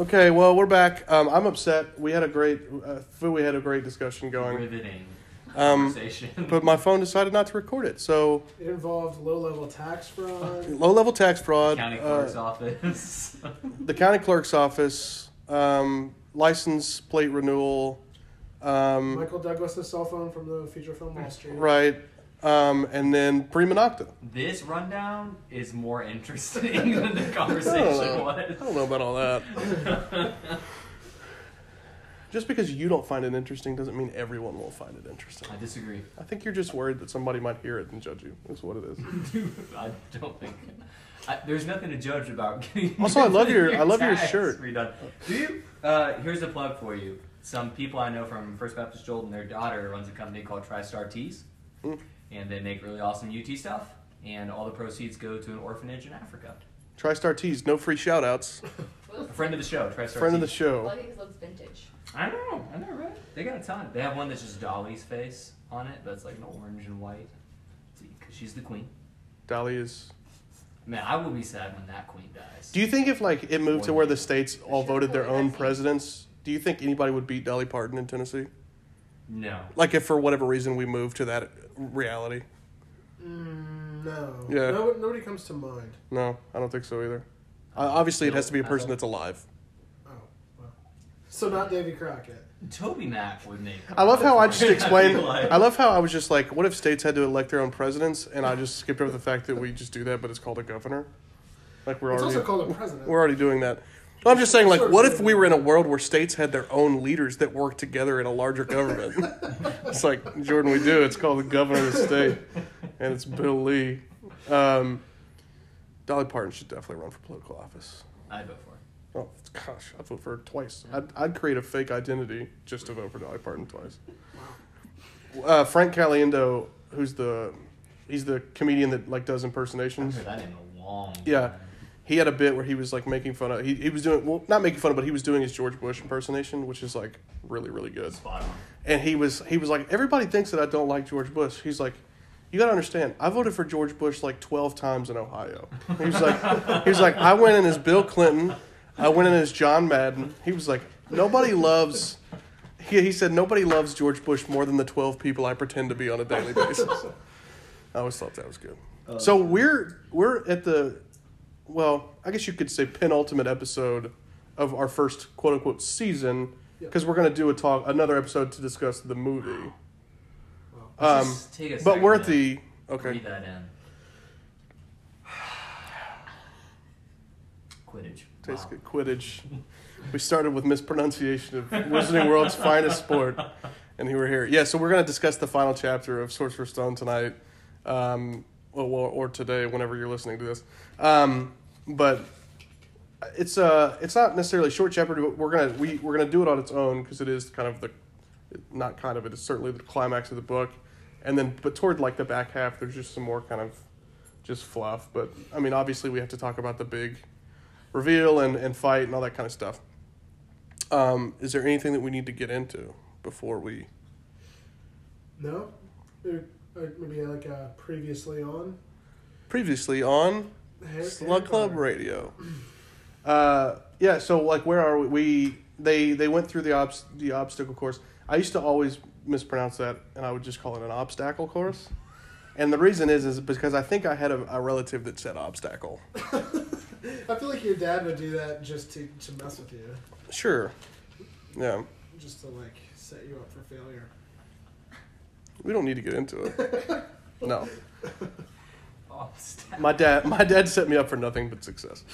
Okay, well we're back. Um, I'm upset. We had a great, uh, we had a great discussion going, Riveting Um, conversation. but my phone decided not to record it. So It involved low-level tax fraud. low-level tax fraud, County uh, clerk's office. the county clerk's office, um, license plate renewal, um, Michael Douglas's cell phone from the feature film Wall Street. right, um, and then prima nocta. this rundown is more interesting than the conversation don't was. I don't know about all that. Just because you don't find it interesting doesn't mean everyone will find it interesting. I disagree. I think you're just worried that somebody might hear it and judge you. That's what it is. I don't think. I, there's nothing to judge about. Also, I love your- I love your shirt. Redone. Do you? Uh, here's a plug for you. Some people I know from First Baptist Joel and their daughter runs a company called TriStar Tees, Mm. And they make really awesome UT stuff. And all the proceeds go to an orphanage in Africa. TriStar Tees, no free shout outs. A friend of the show, TriStar Friend of the Tees. show. Well, I think it looks vintage. I know, I know, right? They got a ton. They have one that's just Dolly's face on it, but it's like an orange and white. Because she's the queen. Dolly is. Man, I will be sad when that queen dies. Do you think if like it moved to where the states all voted their own presidents, do you think anybody would beat Dolly Parton in Tennessee? No. Like if for whatever reason we moved to that reality? Mm, no. Yeah. No, nobody comes to mind. No, I don't think so either. Uh, obviously, it has to be a person that's alive. Oh, well. So not Davy Crockett. Toby Mac would make. I love how I just explained. I love how I was just like, what if states had to elect their own presidents, and I just skipped over the fact that we just do that, but it's called a governor. Like we're It's already also called a president. we're already doing that. I'm just saying, like, what if we were in a world where states had their own leaders that worked together in a larger government? it's like Jordan, we do. It's called the governor of the state, and it's Bill Lee. Um, Dolly Parton should definitely run for political office. I'd vote for it. Oh gosh, I'd vote for her twice. I'd, I'd create a fake identity just to vote for Dolly Parton twice. Uh, Frank Caliendo, who's the he's the comedian that like does impersonations. I impersonations. haven't heard that in a long Yeah. time. He had a bit where he was like making fun of he, he was doing well not making fun of but he was doing his George Bush impersonation, which is like really really good. And he was he was like everybody thinks that I don't like George Bush. He's like you gotta understand. I voted for George Bush like twelve times in Ohio. He was like, he was like, I went in as Bill Clinton, I went in as John Madden. He was like, nobody loves. He, he said nobody loves George Bush more than the twelve people I pretend to be on a daily basis. I always thought that was good. Uh, so we're we're at the, well, I guess you could say penultimate episode of our first quote unquote season because we're gonna do a talk another episode to discuss the movie. Let's Um, just take a but second we're at to the okay. Read that in. Quidditch. Tastes Wow. good. Quidditch. We started with mispronunciation of Wizarding World's finest sport, and here we're here. Yeah, so we're going to discuss the final chapter of Sorcerer's Stone tonight, um, or, or today, whenever you're listening to this. Um, but it's uh, it's not necessarily short chapter. But we're gonna we we're gonna do it on its own because it is kind of the, not kind of it is certainly the climax of the book, and then but toward like the back half, there's just some more kind of just fluff. But I mean, obviously, we have to talk about the big reveal and, and fight and all that kind of stuff. Um, is there anything that we need to get into before we? No? Maybe, uh, like uh, previously on. Previously on Slug Club Radio. Uh, yeah. So like, where are we? We they they went through the obs- the obstacle course. I used to always mispronounce that, and I would just call it an obstacle course. And the reason is is because I think I had a, a relative that said obstacle. I feel like your dad would do that just to, to mess with you. Sure. Yeah. Just to like set you up for failure. We don't need to get into it. No. My dad, my dad set me up for nothing but success.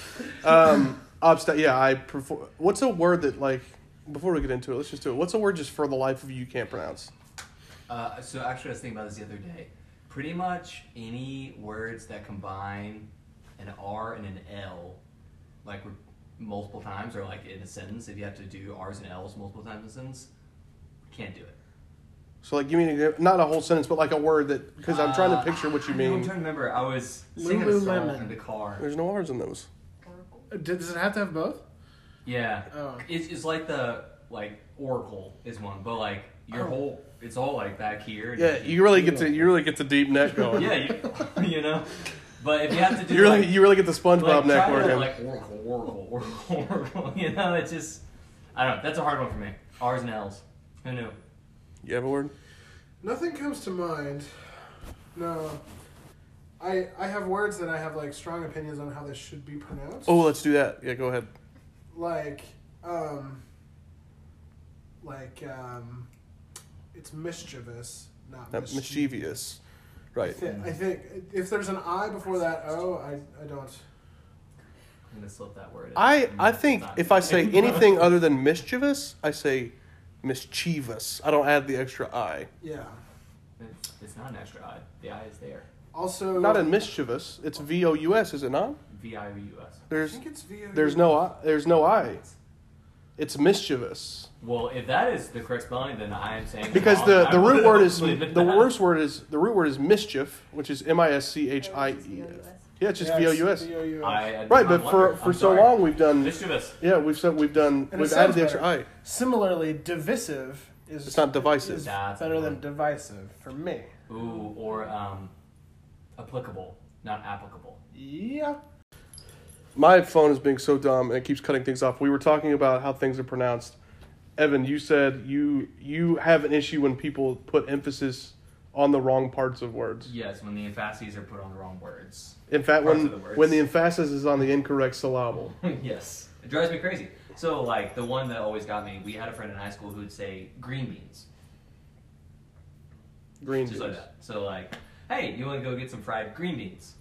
Um, obsta- yeah, I prefer. What's a word that like? Before we get into it, let's just do it. What's a word just for the life of you you can't pronounce? Uh, so actually, I was thinking about this the other day. Pretty much any words that combine an R and an L, like multiple times, or like in a sentence, if you have to do R's and L's multiple times in a sentence, can't do it. So like, give me an example- not a whole sentence, but like a word that because I'm trying to Uh, picture what you I know, I'm mean. trying to remember. I was singing a song Lululemon. in the car. There's no R's in those. Oracle. Uh, Does it have to have both? Yeah, Oh. it's, it's like the like Oracle is one, but like your Oh. whole it's all like back here. and Yeah, you really get to you really get the deep neck going. yeah, you, you know. But if you have to do You really, like, you really get the SpongeBob like, neck try to, working. like oracle, oracle, oracle, oracle. You know, it's just I don't know. That's a hard one for me. R's and L's. Who knew? You have a word? Nothing comes to mind. No. I I have words that I have like strong opinions on how this should be pronounced. Oh, let's do that. Yeah, go ahead. Like um like um it's mischievous, not Not mischievous. mischievous. Right. I, thi- I think if there's an I before that O, I I don't. I'm gonna slip that word. in. I, I think if I say anything other than mischievous, I say mischievous. I don't add the extra I. Yeah. It's, it's not an extra I. The I is there. Also, Not in mischievous. It's V O U S, is it not? V I V U S. I There's think it's VO. there's no I. There's no I. It's mischievous Well, if that is the correct spelling, then I am saying because wrong. the, I the root word is leave it the at that. worst word is the root word is mischief, which is M I S C H I E. Yeah, it's just Yeah, V O it's U S. VOUS. I, I did Right, not but for wonder. for I'm so sorry. long we've done. mischievous. Yeah, we've said we've done. And it we've sounds added the extra better. I. Similarly, divisive is It's not divisive. is That's better than divisive for me. Ooh, or um, applicable, not applicable. Yeah. My phone is being so dumb and it keeps cutting things off. We were talking about how things are pronounced. Evan, you said you you have an issue when people put emphasis on the wrong parts of words. Yes, when the emphases are put on the wrong words. In fact, Parts when the words. when the emphasis is on the incorrect syllable. yes, it drives me crazy. So, like the one that always got me, we had a friend in high school who would say green beans, Green just beans. like that. So, like, hey, you want to go get some fried green beans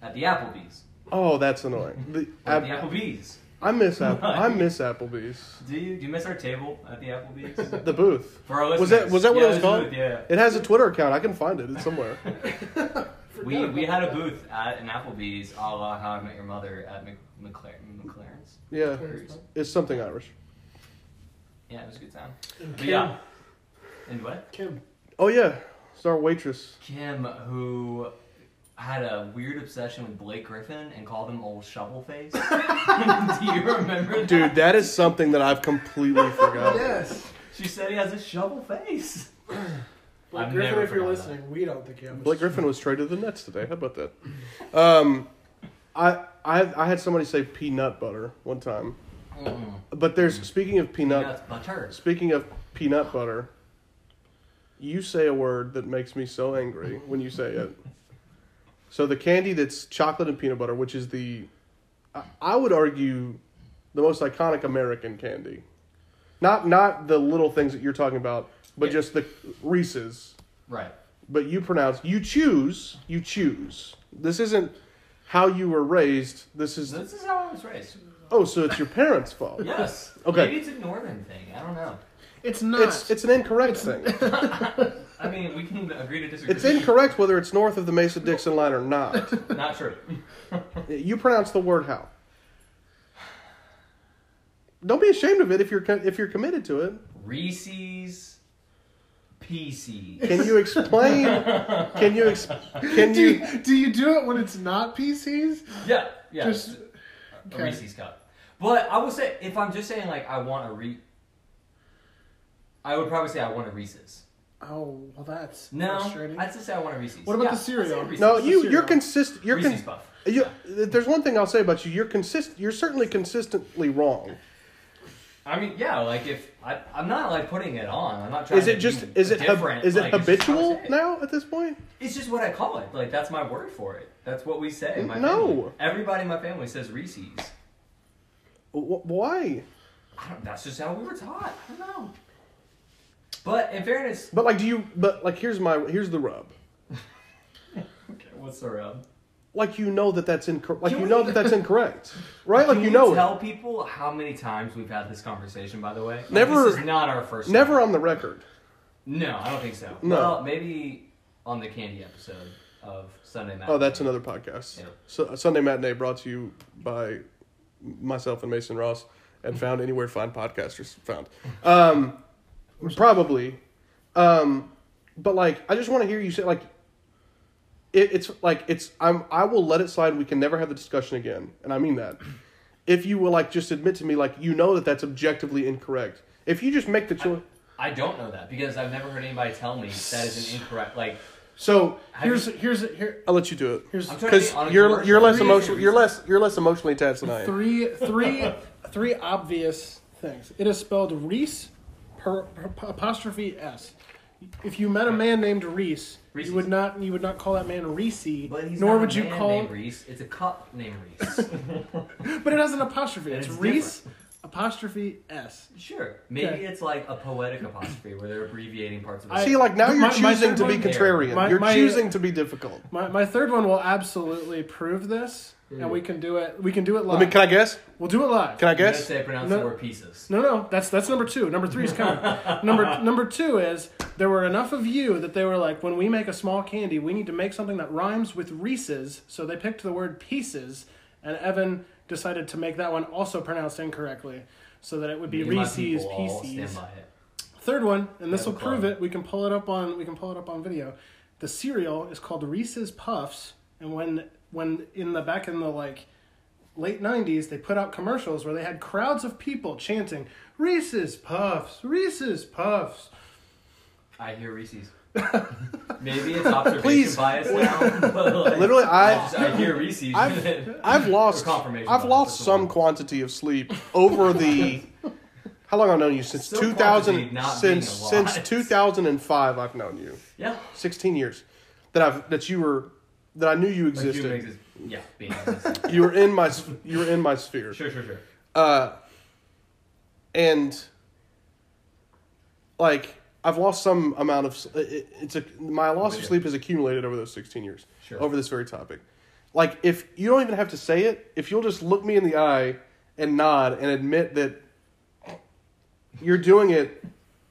at the Applebee's? Oh, that's annoying. The, at the Applebee's. I miss App- I miss Applebee's. Do you do you miss our table at the Applebee's? The booth. For our Was that listeners. was that what yeah, it was there's a called? booth, yeah. It has a Twitter account. I can find it. It's somewhere. We we had a booth at an Applebee's, a la How I Met Your Mother at Mc, McLaren, McLaren's. Yeah, Cruise. it's something Irish. Yeah, it was a good time. But Kim, yeah, and what? Kim. Oh yeah, it's our waitress. Kim, who had a weird obsession with Blake Griffin and called him old shovel face. Do you remember that? Dude, that is something that I've completely forgotten. Yes. She said he has a shovel face. Blake I've Griffin, if you're forgotten listening, we don't think you have. Blake Griffin was traded to the Nets today. How about that? Um, I I I had somebody say peanut butter one time, Mm. but there's speaking of peanut Peanuts butter. speaking of peanut butter. You say a word that makes me so angry when you say it. So the candy that's chocolate and peanut butter, which is the, I, I would argue, the most iconic American candy. Not not the little things that you're talking about, but Yeah. just the Reese's. Right. But you pronounce you choose you choose. This isn't how you were raised. This is This is how I was raised. oh, so it's your parents' fault. Yes. Okay. Maybe it's a northern thing. I don't know. It's not. It's it's an incorrect thing. I mean, we can agree to disagree. It's incorrect whether it's north of the Mason Dixon line or not. Not true. You pronounce the word how. Don't be ashamed of it if you're if you're committed to it. Reese's Pieces. Can you explain? Can you ex- can do, you? you, do you do it when it's not PCs? Yeah, yeah. Just- it's a okay. Reese's cup. But I will say, if I'm just saying like I want a re, I would probably say I want a Reese's. Oh, well, that's No, frustrating. I'd just say I want a Reese's. What about Yeah, the I'd cereal? Reese's. No, the you cereal? you're consistent. You're Reese's con- Puff. you, There's one thing I'll say about you. You're consist. You're certainly consistently wrong. I mean, yeah, like if I, I'm not like putting it on. I'm not trying. Is it to just be is it hab- different. is it like, it's just how I habitual say it. now at this point? It's just what I call it. Like that's my word for it. That's what we say. in My No. family. everybody in my family says Reese's. Wh- Why? I don't, that's just how we were taught. I don't know. But in fairness, But like, do you? But like, here's my here's the rub. okay, what's the rub? Like you know that that's incorrect. Like Can you we- know that that's incorrect, right? Like Can you we know tell it. people how many times we've had this conversation. By the way, Like, Never- This is not our first. Never time. on the record. No, I don't think so. No. Well, maybe on the candy episode of Sunday Night. Oh, that's another podcast. Yeah. So, Sunday Matinee brought to you by myself and Mason Ross and found anywhere fine podcasters found. Um, probably. Um, but like, I just want to hear you say like, it, it's like it's I'm I will let it slide. We can never have the discussion again, and I mean that. If you will like just admit to me like you know that that's objectively incorrect. If you just make the choice, I don't know that because I've never heard anybody tell me that is an incorrect. Like So Have Here's you- here's here I'll let you do it here's I'm trying to because get on a you're you're less emotional. You're less you're less emotionally attached than I am. three three three obvious things. It is spelled Reese per, per- apostrophe s. If you met a man named Reese, Reese's. you would not you would not call that man Reese, But he's nor would a you man call. named Reese. It's a cup named Reese. But it has an apostrophe. It's, it's Reese apostrophe s. sure. Maybe Okay. it's like a poetic apostrophe where they're abbreviating parts of the I- See, like now you're my choosing third to be contrarian. My- you're my- choosing to be difficult. My, my third one will absolutely prove this, and we mm. can do it. We can do it live. Let me. Can I guess? we'll do it live. Can I I'm gonna guess? say pronounce No. the word pieces. No, no, that's that's number two. Number three is coming. number number two is there were enough of you that they were like, when we make a small candy, we need to make something that rhymes with Reese's. So they picked the word pieces, and Evan decided to make that one also pronounced incorrectly, so that it would be Me and my Reese's people all Pieces. Stand by it. Third one, and this Yeah, will club. prove it. We can pull it up on we can pull it up on video. The cereal is called Reese's Puffs, and when when in the back in the like late '90s, they put out commercials where they had crowds of people chanting Reese's Puffs, Reese's Puffs. I hear Reese's. Maybe it's observation Please. bias now. But like, Literally, I- just- I hear Reese's. I've I've lost confirmation I've lost some one. quantity of sleep over the. How long I've known you since Some two thousand quantity not being since since two thousand and five I've known you yeah. sixteen years that I've that you were that I knew you Like you existed yeah, being honest. you were in my you were in my sphere Sure, sure, sure. uh and like I've lost some amount of it, it's a my loss of sleep has accumulated over those sixteen years Sure. over this very topic. Like if you don't even have to say it, if you'll just look me in the eye and nod and admit that you're doing it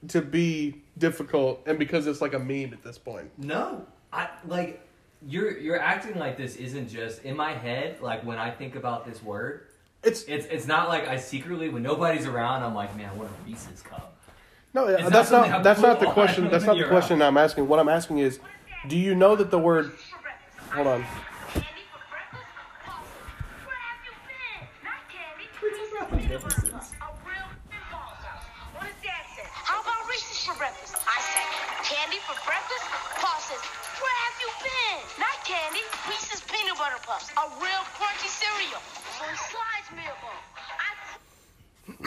to be difficult and because it's like a meme at this point. No, I like you're you're acting like this isn't just in my head. Like when I think about this word, It's it's it's not like I secretly when nobody's around. I'm like, man, I want a Reese's cup. no, It's that's something not that's not the question. That's not the when you're question I'm asking. What I'm asking is, do you know that the word? Hold on. Candy for breakfast? Where have you been? Not candy. Reese's peanut butter cups. A real ball house. What does Dad say? How about Reese's for breakfast? I say candy for breakfast. Paul says, where have you been? Not candy. Reese's peanut butter puffs. A real crunchy cereal. So slides me a ball.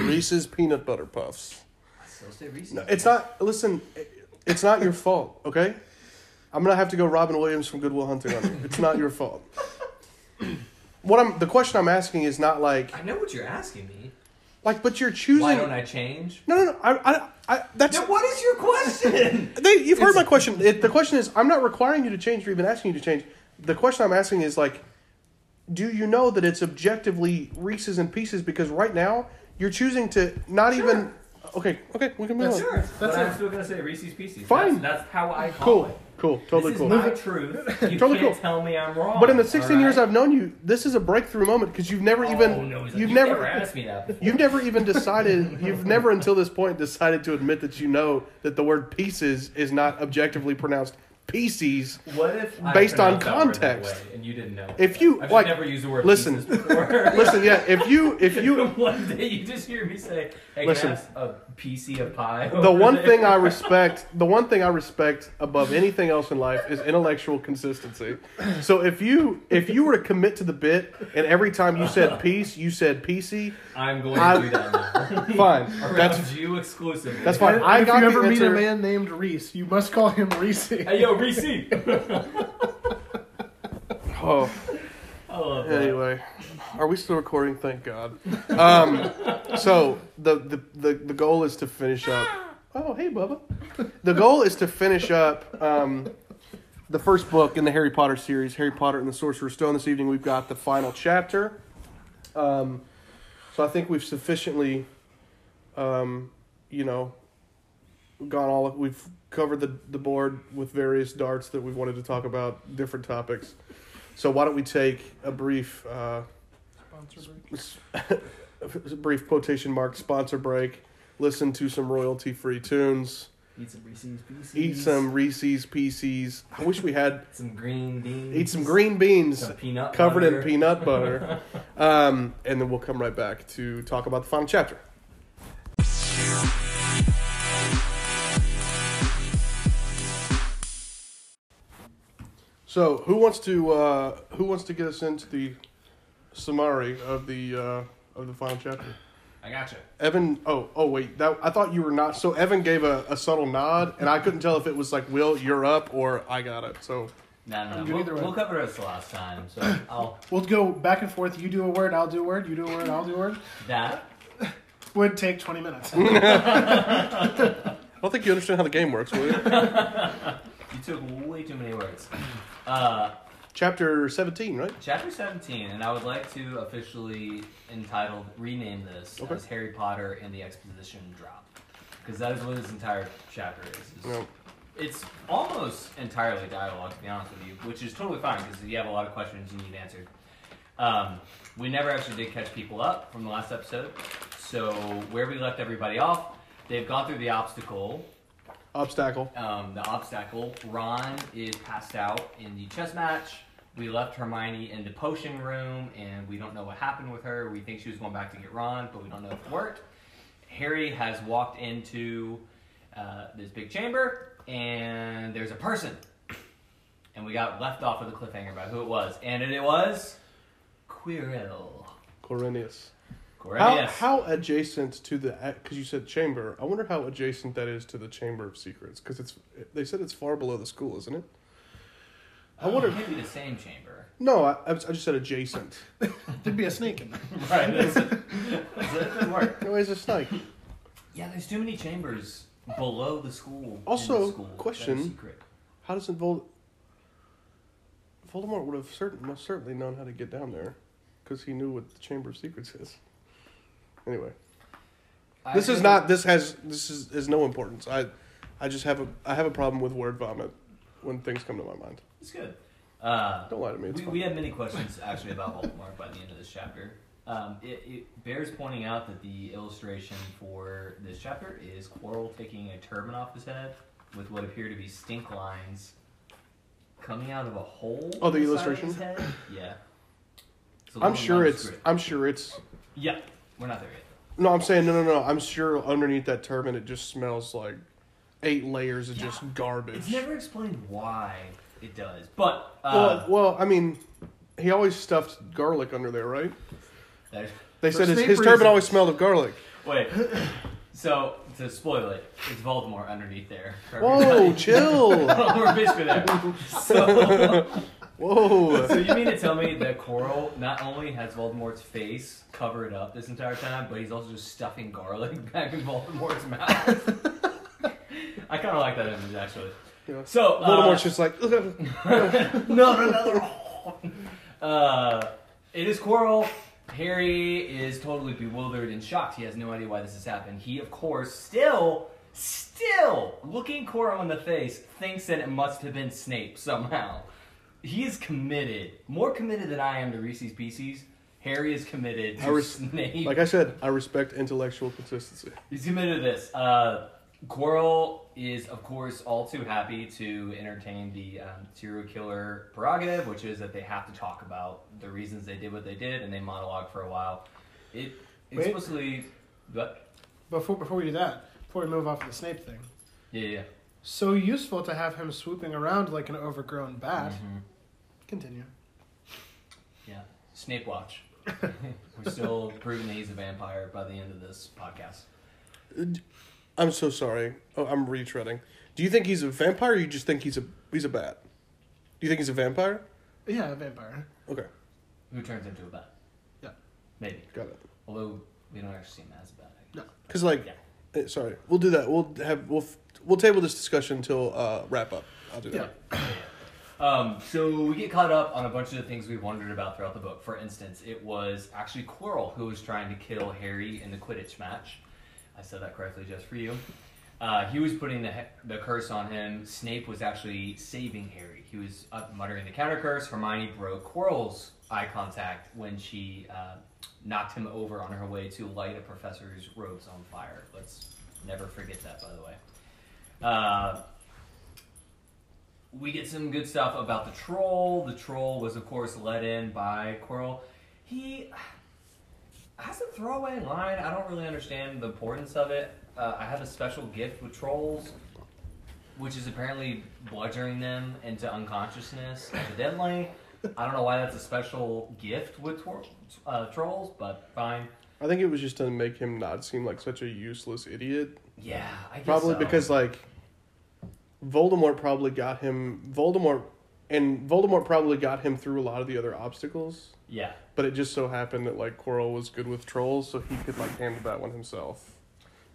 I Reese's peanut butter puffs. I still say Reese's. No, it's not. Listen, it's not your fault. Okay, I'm gonna have to go Robin Williams from Good Will Hunting on you. It's not your fault. What I'm the question I'm asking is not like I know what you're asking me. like, but you're choosing. Why don't I change? No, no, no. I, I, I that's Then what is your question? they. You've heard my question. It, the question is, I'm not requiring you to change or even asking you to change. The question I'm asking is like, do you know that it's objectively Reese's and Pieces? Because right now you're choosing to not even. Okay, okay, we can move on. sure, but That's I'm it. still gonna say Reese's Pieces. Fine. That's, that's how I call Cool, it. Cool, totally this cool. is my truth. You Totally can't cool. tell me I'm wrong. But in the 16 all years? I've known you, this is a breakthrough moment because you've never oh, even oh, no, you've you've never, never asked me that. Before. you've never even decided you've never until this point decided to admit that you know that the word pieces is not objectively pronounced pieces. What if I Based on pronounced that word context. way and you didn't know? If you, I've like, never used the word listen. pieces before. Listen, yeah, if you if you one day you just hear me say, "Hey, Listen. can I a PC of pie?" the one there?" thing I respect, the one thing I respect above anything else in life is intellectual consistency. So if you if you were to commit to the bit and every time you said peace, you said PC, I'm going to do that now. fine. Around That's you exclusively. that's fine. I if got you ever meet a man named Reese, you must call him Reese. Hey, yo, Reese. Oh. I love that. Anyway, are we still recording? Thank God. Um, so the, the the the goal is to finish up. Oh, hey, Bubba. The goal is to finish up um, the first book in the Harry Potter series, Harry Potter and the Sorcerer's Stone. This evening, we've got the final chapter. Um, so I think we've sufficiently, um, you know, gone all. We've covered the the board with various darts that we've wanted to talk about, different topics. So why don't we take a brief, uh, a brief quotation mark sponsor break, listen to some royalty free tunes, Eat some Reese's Pieces. eat some Reese's PCs. I wish we had some green beans. eat some green beans Some peanut covered butter. in peanut butter, um, and then we'll come right back to talk about the final chapter. So who wants to uh, who wants to get us into the summary of the uh, of the final chapter? I gotcha. Evan. Oh, oh wait. That I thought you were not. So Evan gave a, a subtle nod, and I couldn't tell if it was like Will, you're up, or I got it. So No, no, I'm no. We'll, either way. we'll cover this the last time. So I'll We'll go back and forth. You do a word, I'll do a word. You do a word, I'll do a word. that. Would take twenty minutes. I don't think you understand how the game works, will you? You took way too many words. Uh, Chapter seventeen, right? chapter 17, and I would like to officially entitle, rename this Okay. as Harry Potter and the Exposition Drop. Because that is what this entire chapter is. is No. It's almost entirely dialogue, to be honest with you, which is totally fine because you have a lot of questions you need answered. Um, we never actually did catch people up from the last episode, so where we left everybody off, they've gone through the obstacle. Obstacle. Um, the obstacle. Ron is passed out in the chess match. We left Hermione in the potion room, and we don't know what happened with her. We think she was going back to get Ron, but we don't know if it worked. Harry has walked into uh, this big chamber, and there's a person. And we got left off with a cliffhanger about who it was. And it was Quirrell. Corinius. How, Cornelius. how adjacent to the because you said chamber? I wonder how adjacent that is to the Chamber of Secrets because it's they said it's far below the school, isn't it? I oh, wonder. It can't be the same chamber. No, I, I just said adjacent. There'd be a snake in there. Right. That's, that's, that work. No, it's a snake. Yeah, there's too many chambers below the school. Also, the school question. How doesn't Vol- Voldemort would have certain most certainly known how to get down there because he knew what the Chamber of Secrets is. Anyway, this I is not. This has this is is no importance. I I just have a I have a problem with word vomit when things come to my mind. It's good. Uh, Don't lie to me. We, fine. we have many questions actually about Voldemort by the end of this chapter. Um, it, it bears pointing out that the illustration for this chapter is Quirrell taking a turban off his head with what appear to be stink lines coming out of a hole. Oh, the in side of illustration? Yeah. I'm sure it's. I'm sure it's. Yeah, we're not there yet. No, I'm saying no, no, no. I'm sure underneath that turban, it just smells like eight layers of just garbage. It's never explained why it does, but uh, well, well, I mean, he always stuffed garlic under there, right? there- They For said his, Snape his turban reasons. always smelled of garlic. Wait. So to spoil it, it's Voldemort underneath there. for Whoa, everybody. chill. We're basically there. So, Whoa. so you mean to tell me that Quirrell not only has Voldemort's face covered up this entire time, but he's also just stuffing garlic back in Voldemort's mouth? I kind of like that image actually. Yeah. So uh, Voldemort's just like, no, no, no, no. Uh, it is Quirrell. Harry is totally bewildered and shocked. He has no idea why this has happened. He, of course, still, still looking Quirrell in the face, thinks that it must have been Snape somehow. He is committed, more committed than I am to Reese's Pieces. Harry is committed to I res- Snape. like I said, I respect intellectual consistency. He's committed to this. Uh, Quirrell is, of course, all too happy to entertain the um, serial killer prerogative, which is that they have to talk about the reasons they did what they did, and they monologue for a while. It Wait. explicitly, but Before before we do that, before we move off of the Snape thing, yeah, yeah. so useful to have him swooping around like an overgrown bat. Mhm. Continue. Yeah, Snape watch. We're still proving that he's a vampire by the end of this podcast. I'm so sorry. Oh, I'm retreading. Do you think he's a vampire or you just think he's a he's a bat? Do you think he's a vampire? Yeah, a vampire. Okay, Who turns into a bat? Yeah. Maybe. got it. Although we don't actually see him as a bat. I guess. Cuz like Yeah. eh, sorry. We'll do that. We'll have we'll f- we'll table this discussion until uh wrap up. I'll do that. Um, so we get caught up on a bunch of the things we've wondered about throughout the book. For instance, it was actually Quirrell who was trying to kill Harry in the Quidditch match. I said that correctly just for you. Uh, he was putting the, the curse on him. Snape was actually saving Harry. He was up muttering the counter curse. Hermione broke Quirrell's eye contact when she uh, knocked him over on her way to light a professor's robes on fire. Let's never forget that, by the way. Uh, we get some good stuff about the troll. The troll was, of course, led in by Quirrell. He has a throwaway line. I don't really understand the importance of it. Uh, I have a special gift with trolls. which is apparently bludgeoning them into unconsciousness evidently. I don't know why that's a special gift with twor- uh, trolls, but fine. I think it was just to make him not seem like such a useless idiot. Yeah, I guess Probably so. because like Voldemort probably got him Voldemort and Voldemort probably got him through a lot of the other obstacles. yeah, But it just so happened that like Quirrell was good with trolls, so he could like handle that one himself.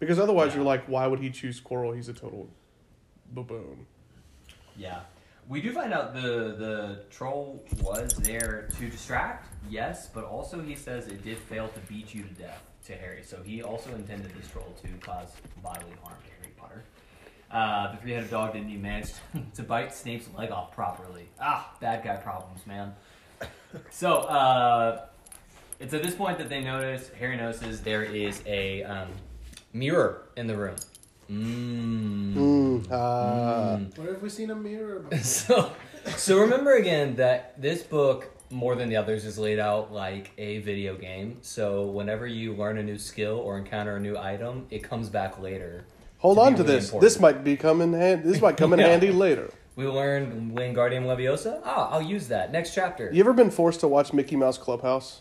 Because otherwise, Yeah. you're like, why would he choose Quirrell? He's a total baboon. yeah. We do find out the the troll was there to distract, yes, but also he says it did fail to beat you to death to Harry. So he also intended this troll to cause bodily harm to Harry Potter. Uh, the three-headed dog didn't even manage to bite Snape's leg off properly. Ah, bad guy problems, man. So uh, it's at this point that they notice Harry notices there is a um, mirror in the room. Mm. Mm, uh, Where have we seen a mirror? so, so remember again that this book, more than the others, is laid out like a video game. So whenever you learn a new skill or encounter a new item, it comes back later. Hold To on to really this. important. This might become in hand. This might come in Yeah. handy later. We learned Wingardium Leviosa. Ah, I'll use that next chapter. You ever been forced to watch Mickey Mouse Clubhouse?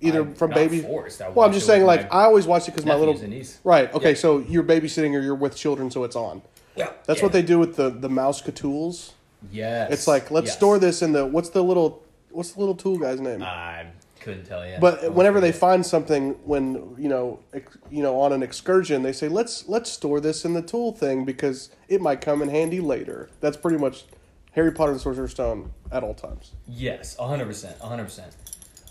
Either I'm from baby. forced. I Well, I'm just saying, like I always watch it because my little right. Okay, Yeah. so you're babysitting or you're with children, so it's on. Yeah, That's what they do with the the mouse tools. Yes. It's like let's Yes. store this in the what's the little what's the little tool guy's name? I couldn't tell you. But whenever they find something, when you know, ex, you know, on an excursion, they say let's let's store this in the tool thing because it might come in handy later. That's pretty much Harry Potter and the Sorcerer's Stone at all times. Yes, 100%. 100%.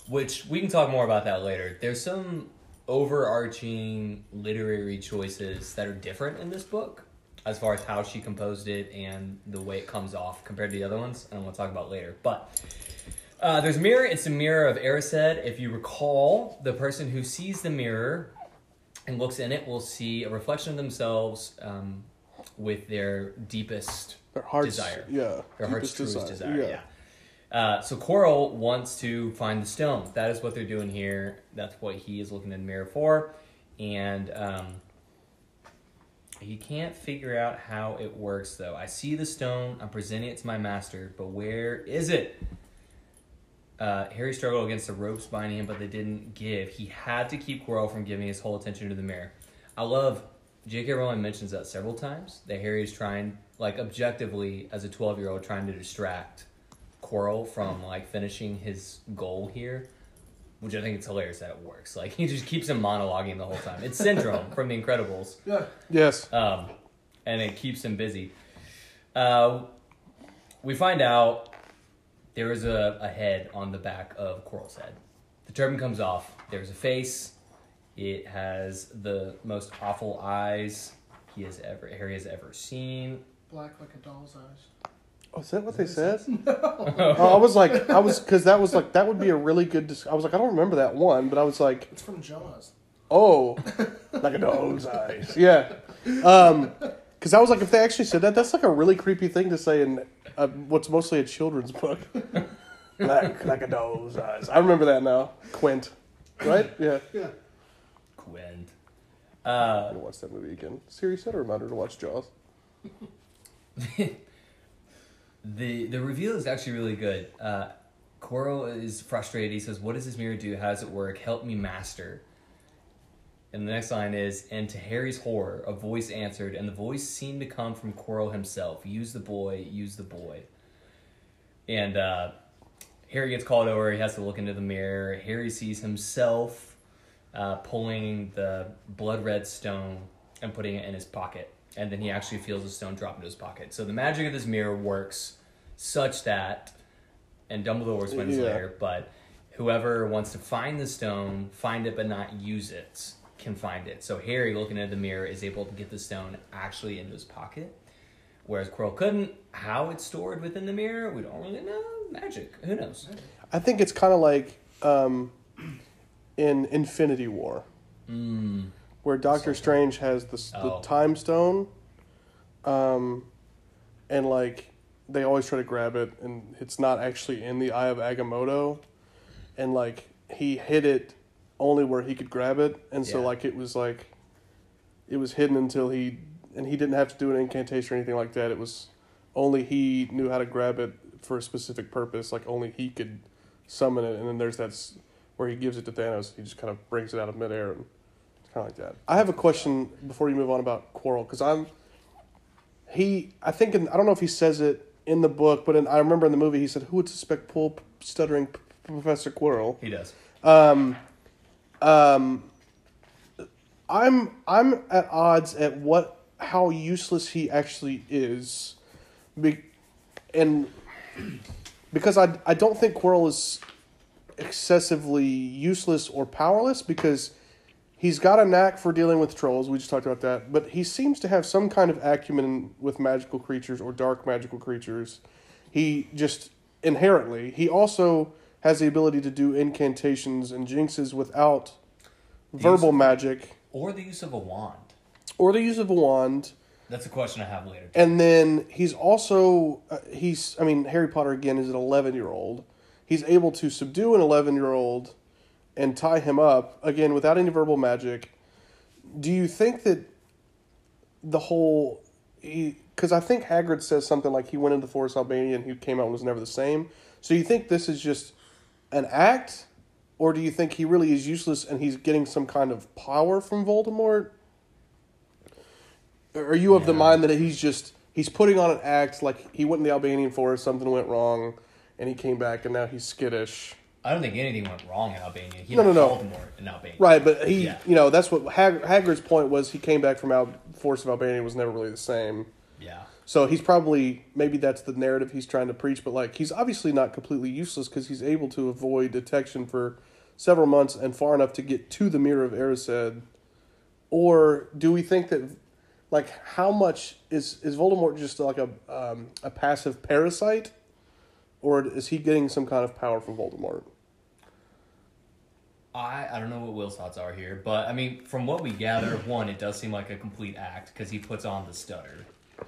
Which we can talk more about that later. There's some overarching literary choices that are different in this book as far as how she composed it and the way it comes off compared to the other ones, and we'll talk about later. But uh, there's a mirror. It's a mirror of Erised. If you recall, the person who sees the mirror and looks in it will see a reflection of themselves um, with their deepest Their hearts, desire. yeah, Their heart's truest desire. Yeah. Uh, so Quirrell wants to find the stone. That is what they're doing here. That's what he is looking in the mirror for, and um, he can't figure out how it works. Though I see the stone, I'm presenting it to my master, but where is it? Uh, Harry struggled against the ropes binding him, but they didn't give. He had to keep Quirrell from giving his whole attention to the mirror. I love J.K. Rowling mentions that several times that Harry is trying, like objectively, as a twelve-year-old, trying to distract Quirrell from like finishing his goal here, which I think it's hilarious that it works. Like he just keeps him monologuing the whole time. It's Syndrome from The Incredibles Yeah. Yes. um, and it keeps him busy. Uh, we find out there is a, a head on the back of Quirrell's head. The turban comes off. There's a face. It has the most awful eyes he has ever Harry has ever seen. Black like a doll's eyes. Oh, is that what they said? oh, I was like, I was because that was like that would be a really good. Dis- I was like, I don't remember that one, but I was like, It's from Jaws. oh, like a dog's eyes. Yeah. Um, because I was like, if they actually said that, that's like a really creepy thing to say in uh, what's mostly a children's book. like, like a doll's eyes. I remember that now. Quint, right? Yeah. Yeah. Quint. I'm Uh, gonna watch that movie again. Siri set a reminder to watch Jaws. The the reveal is actually really good. Uh, Quirrell is frustrated. He says, "What does this mirror do? How does it work? Help me, master." And the next line is, "And to Harry's horror, a voice answered, and the voice seemed to come from Quirrell himself. Use the boy. Use the boy." And uh, Harry gets called over. He has to look into the mirror. Harry sees himself uh, pulling the blood red stone and putting it in his pocket. And then he actually feels the stone drop into his pocket. So the magic of this mirror works such that, and Dumbledore explains Yeah. later, but whoever wants to find the stone, find it but not use it, can find it. So Harry, looking at the mirror, is able to get the stone actually into his pocket. Whereas Quirrell couldn't. How it's stored within the mirror, we don't really know. Magic. Who knows? I think it's kind of like um, in Infinity War, Mm. where Doctor Strange has the, the Oh. time stone, um, and like they always try to grab it, and it's not actually in the Eye of Agamotto, and like he hid it only where he could grab it, and so Yeah. like it was like it was hidden until he and he didn't have to do an incantation or anything like that. It was only he knew how to grab it for a specific purpose. Like only he could summon it, and then there's that s- where he gives it to Thanos. He just kind of brings it out of midair, and it's kind of like that. I have a question before you move on about Quirrell because I'm he. I think in, I don't know if he says it in the book, but in, I remember in the movie he said, "Who would suspect poor stuttering P- Professor Quirrell?" He does. Um, um, I'm I'm at odds at what how useless he actually is, be, and because I I don't think Quirrell is excessively useless or powerless because he's got a knack for dealing with trolls. We just talked about that, but he seems to have some kind of acumen with magical creatures or dark magical creatures. He just inherently he also has the ability to do incantations and jinxes without verbal magic Or the use of a wand. or the use of a wand. That's a question I have later. And then he's also uh, he's I mean Harry Potter again is an 11-year-old. He's able to subdue an 11-year-old and tie him up again without any verbal magic. Do you think that the whole because I think Hagrid says something like he went into Forest Albania and he came out and was never the same. So you think this is just an act, or do you think he really is useless and he's getting some kind of power from Voldemort? Are you of the mind that he's just he's putting on an act like he went in the Albanian forest, something went wrong, and he came back and now he's skittish? I don't think anything went wrong in Albania. He No, no, no, no, no. Voldemort in Albania. Right, but he, Yeah. you know, that's what Hag- Hagrid's point was. He came back from Al- Force of Albania was never really the same. Yeah. So he's probably maybe that's the narrative he's trying to preach, but like he's obviously not completely useless because he's able to avoid detection for several months and far enough to get to the mirror of Erised. Or do we think that, like, how much is is Voldemort just like a um, a passive parasite, or is he getting some kind of power from Voldemort? I, I don't know what Will's thoughts are here, but I mean, from what we gather, one, it does seem like a complete act because he puts on the stutter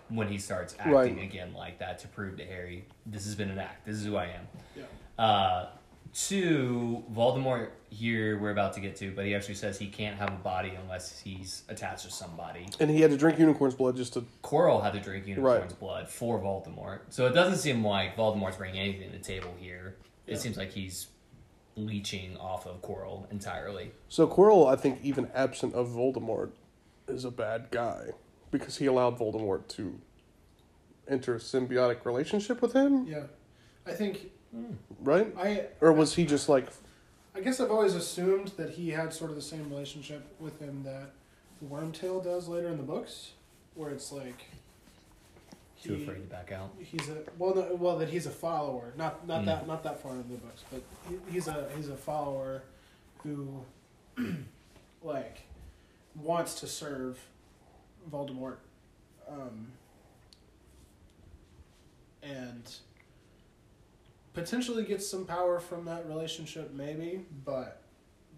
when he starts acting Right. again like that to prove to Harry, this has been an act. This is who I am. Yeah. Uh, two, Voldemort here we're about to get to, but he actually says he can't have a body unless he's attached to somebody. And he had to drink unicorn's blood just to. Quirrell had to drink unicorn's blood for Voldemort, so it doesn't seem like Voldemort's bringing anything to the table here. It seems like he's leeching off of Quirrell entirely. So Quirrell, I think, even absent of Voldemort, is a bad guy because he allowed Voldemort to enter a symbiotic relationship with him, Yeah, I think right? I Or was he just like, I guess I've always assumed that he had sort of the same relationship with him that Wormtail does later in the books, where it's like Too afraid to back out. he's a well, no, well that he's a follower, not not Mm. that not that far in the books, but he, he's a he's a follower who like wants to serve Voldemort, um, and potentially gets some power from that relationship, maybe, but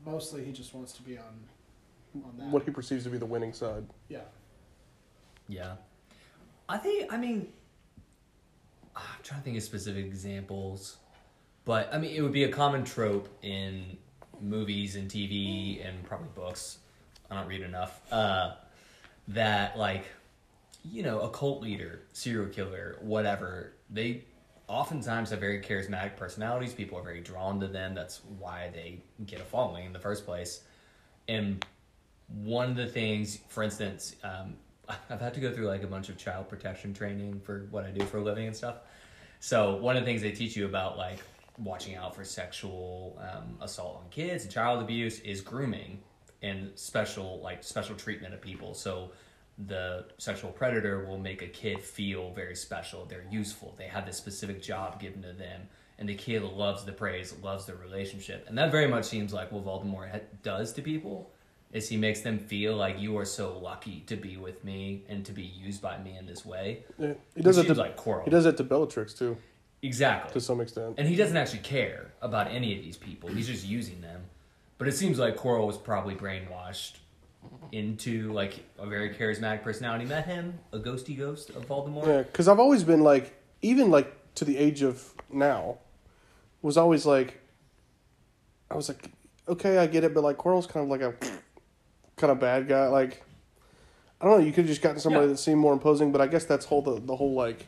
mostly he just wants to be on on that. what he perceives to be the winning side? yeah, Yeah. I think, I mean, I'm trying to think of specific examples, but I mean, it would be a common trope in movies and TV and probably books. I don't read enough. Uh, that, like, you know, a cult leader, serial killer, whatever, they oftentimes have very charismatic personalities. People are very drawn to them. That's why they get a following in the first place. And one of the things, for instance, um, I've had to go through like a bunch of child protection training for what I do for a living and stuff. So one of the things they teach you about like watching out for sexual um, assault on kids and child abuse is grooming and special like special treatment of people. So the sexual predator will make a kid feel very special. They're useful. They have this specific job given to them, and the kid loves the praise, loves the relationship, and that very much seems like what Voldemort ha- does to people. Is he makes them feel like you are so lucky to be with me and to be used by me in this way. Yeah, he does it to like Quirrell. he does that to Bellatrix too, Exactly. to some extent. And he doesn't actually care about any of these people. He's just using them. But it seems like Quirrell was probably brainwashed into like a very charismatic personality. Met him, a ghosty ghost of Voldemort. Yeah, because I've always been like, even like to the age of now, was always like, I was like, okay, I get it, but like Quirrell's kind of like a kind of bad guy. Like, I don't know. You could have just gotten somebody Yeah. that seemed more imposing, but I guess that's whole the, the whole like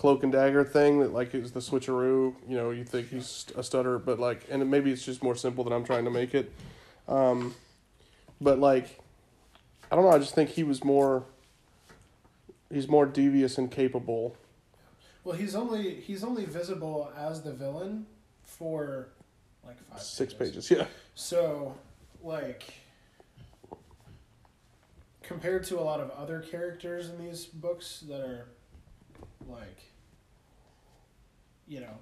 cloak and dagger thing that like is the switcheroo. You know, you think he's a stutter, but like, and maybe it's just more simple than I'm trying to make it. Um, but like, I don't know. I just think he was more. He's more devious and capable. Well, he's only he's only visible as the villain for like five Six pages, yeah. So, like, compared to a lot of other characters in these books that are, like, you know,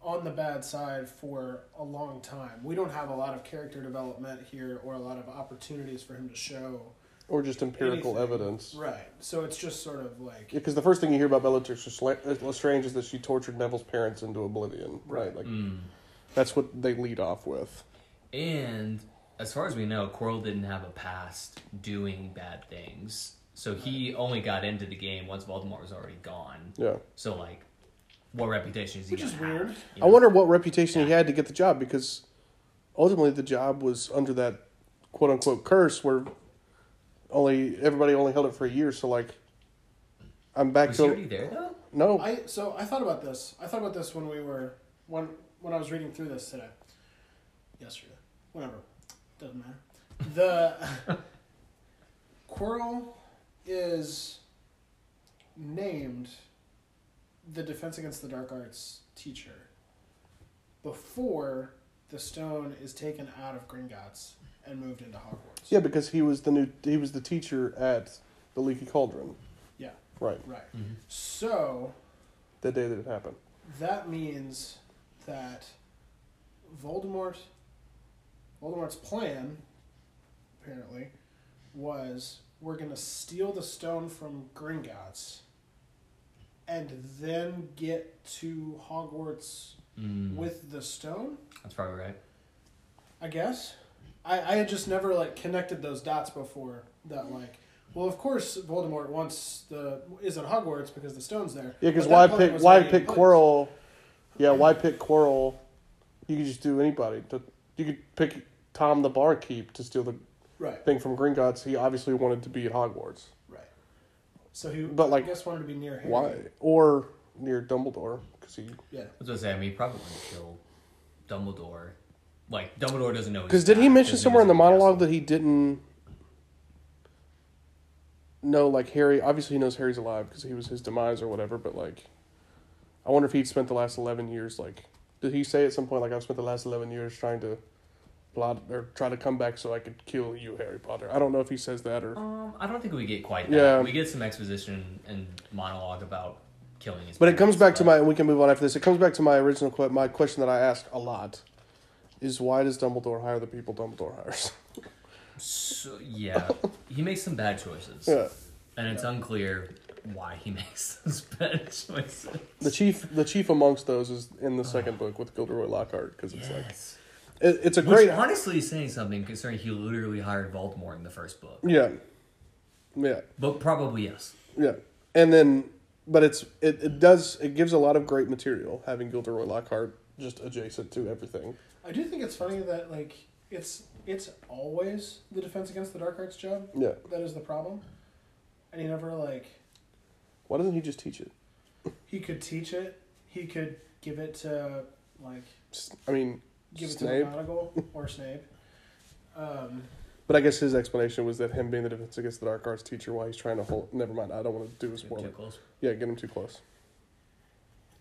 on the bad side for a long time, we don't have a lot of character development here or a lot of opportunities for him to show. Or just empirical anything. evidence. Right. So it's just sort of like. Because the first thing you hear about Bellatrix Lestrange is that she tortured Neville's parents into oblivion. Right. Right. Like Mm. that's what they lead off with. And as far as we know, Quirrell didn't have a past doing bad things. So he only got into the game once Voldemort was already gone. Yeah. So like, what reputation is he Which is gonna have, weird. you I wonder what reputation he had to get the job because ultimately the job was under that quote unquote curse where only everybody only held it for a year. So like, I'm back Was he to already there though? no. I so I thought about this. I thought about this when we were when when I was reading through this today. Yesterday, whatever, doesn't matter. The Quirrell is named the Defense Against the Dark Arts teacher before the stone is taken out of Gringotts and moved into Hogwarts. yeah, because he was the new he was the teacher at the Leaky Cauldron. Yeah. Right. Right. Mhm. So The day that it happened. that means that Voldemort Voldemort's plan apparently was we're going to steal the stone from Gringotts and then get to Hogwarts Mm, with the stone, that's probably right. I guess. I, I had just never like connected those dots before that like well of course Voldemort wants the is at Hogwarts because the stone's there. Yeah, because why pick was why pick. Quirrell? Yeah, why pick Quirrell? You could just do anybody. You could pick Tom the Barkeep to steal the Right. thing from Gringotts. He obviously wanted to be at Hogwarts. Right. So he, But, like, I guess wanted to be near Harry. Why? Or near Dumbledore because he. Yeah. I was gonna say, I mean, he probably wouldn't kill Dumbledore. Like Dumbledore doesn't know. Because did he mention mention 'cause he somewhere in the monologue castle. that he didn't know, like Harry? Obviously, he knows Harry's alive because he was his demise or whatever. But like, I wonder if he'd spent the last eleven years like. Did he say at some point like I've spent the last eleven years trying to plot or try to come back so I could kill you, Harry Potter? I don't know if he says that or. Um, I don't think we get quite that. Yeah. We get some exposition and monologue about killing his. But it comes parents, back to my, we can move on after this. It comes back to my original que- my question that I ask a lot, is why does Dumbledore hire the people Dumbledore hires? So, yeah, he makes some bad choices, yeah, and it's unclear why he makes those bad choices. the chief, the chief amongst those is in the second book with Gilderoy Lockhart because it's like Yes. It, it's a Which great, honestly is saying something concerning he literally hired Voldemort in the first book. yeah, yeah, But probably yes. yeah, and then but it's it, it does it gives a lot of great material having Gilderoy Lockhart just adjacent to everything. I do think it's funny that like it's it's always the Defense Against the Dark Arts job Yeah, that is the problem, and he never like why doesn't he just teach it? he could teach it, he could give it to like I mean, give it Snape. to McGonagall or Snape. Um, But I guess his explanation was that him being the Defense Against the Dark Arts teacher, why he's trying to hold. Never mind, I don't want to do a Too spoiler. close. Yeah, get him too close.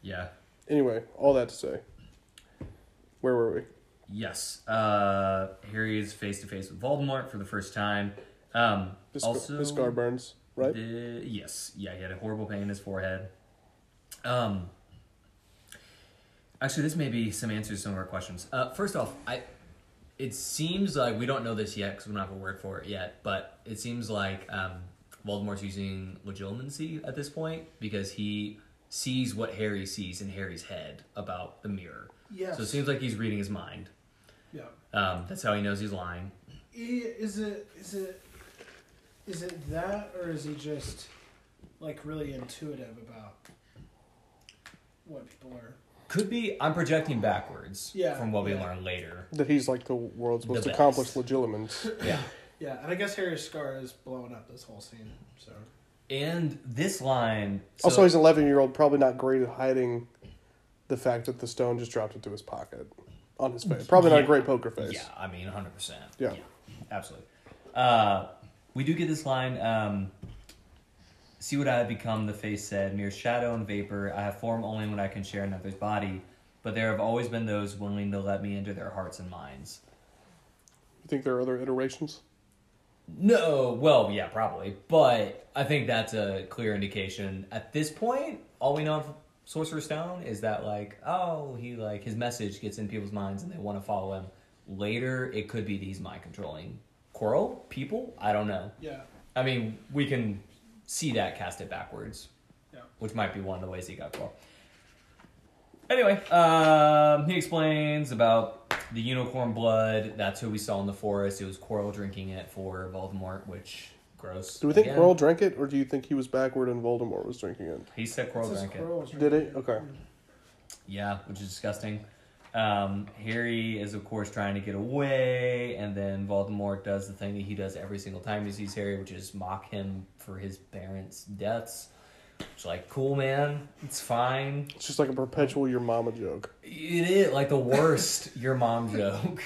Yeah. Anyway, all that to say, where were we? Yes. Uh, Harry is face to face with Voldemort for the first time. Um, His, also, his scar burns, right? The, yes. Yeah, he had a horrible pain in his forehead. Um, actually, this may be some answers to some of our questions. Uh, first off, I. It seems like we don't know this yet because we don't have a word for it yet, but it seems like um, Voldemort's using legilimency at this point because he sees what Harry sees in Harry's head about the mirror. yes. So it seems like he's reading his mind. yeah. Um, that's how he knows he's lying. Is it is it is it that or is he just like really intuitive about what people are? Could be. I'm projecting backwards. Yeah, From what we yeah. learn later. That he's like the world's most The accomplished best. legilimens. Yeah. Yeah, and I guess Harry's scar is blowing up this whole scene. So And this line. So, also, he's an 11 year old, probably not great at hiding the fact that the stone just dropped into his pocket on his face. Probably not a great poker face. Yeah, I mean, 100%. Yeah. absolutely. Uh, we do get this line. Um, See what I have become, the face said, mere shadow and vapor. I have form only when I can share another's body, but there have always been those willing to let me into their hearts and minds. You think there are other iterations? No, well, yeah, probably, but I think that's a clear indication. At this point, all we know of Sorcerer's Stone is that, like, oh, he like his message gets in people's minds and they want to follow him. Later, it could be these mind controlling Quirrell people. I don't know. yeah, I mean, we can see that cast it backwards, yeah. which might be one of the ways he got Quirrell. Anyway, um, he explains about the unicorn blood. That's who we saw in the forest. It was Quirrell drinking it for Voldemort, which gross. Do we think Again, Quirrell drank it, or do you think he was backward and Voldemort was drinking it? He said It Quirrell says drank it. Quirrell was Did he? Okay. Yeah, which is disgusting. Um, Harry is of course trying to get away, and then Voldemort does the thing that he does every single time he sees Harry, which is mock him for his parents' deaths. It's like, cool, man. It's fine. It's just like a perpetual your mama joke. It is like the worst your mom joke.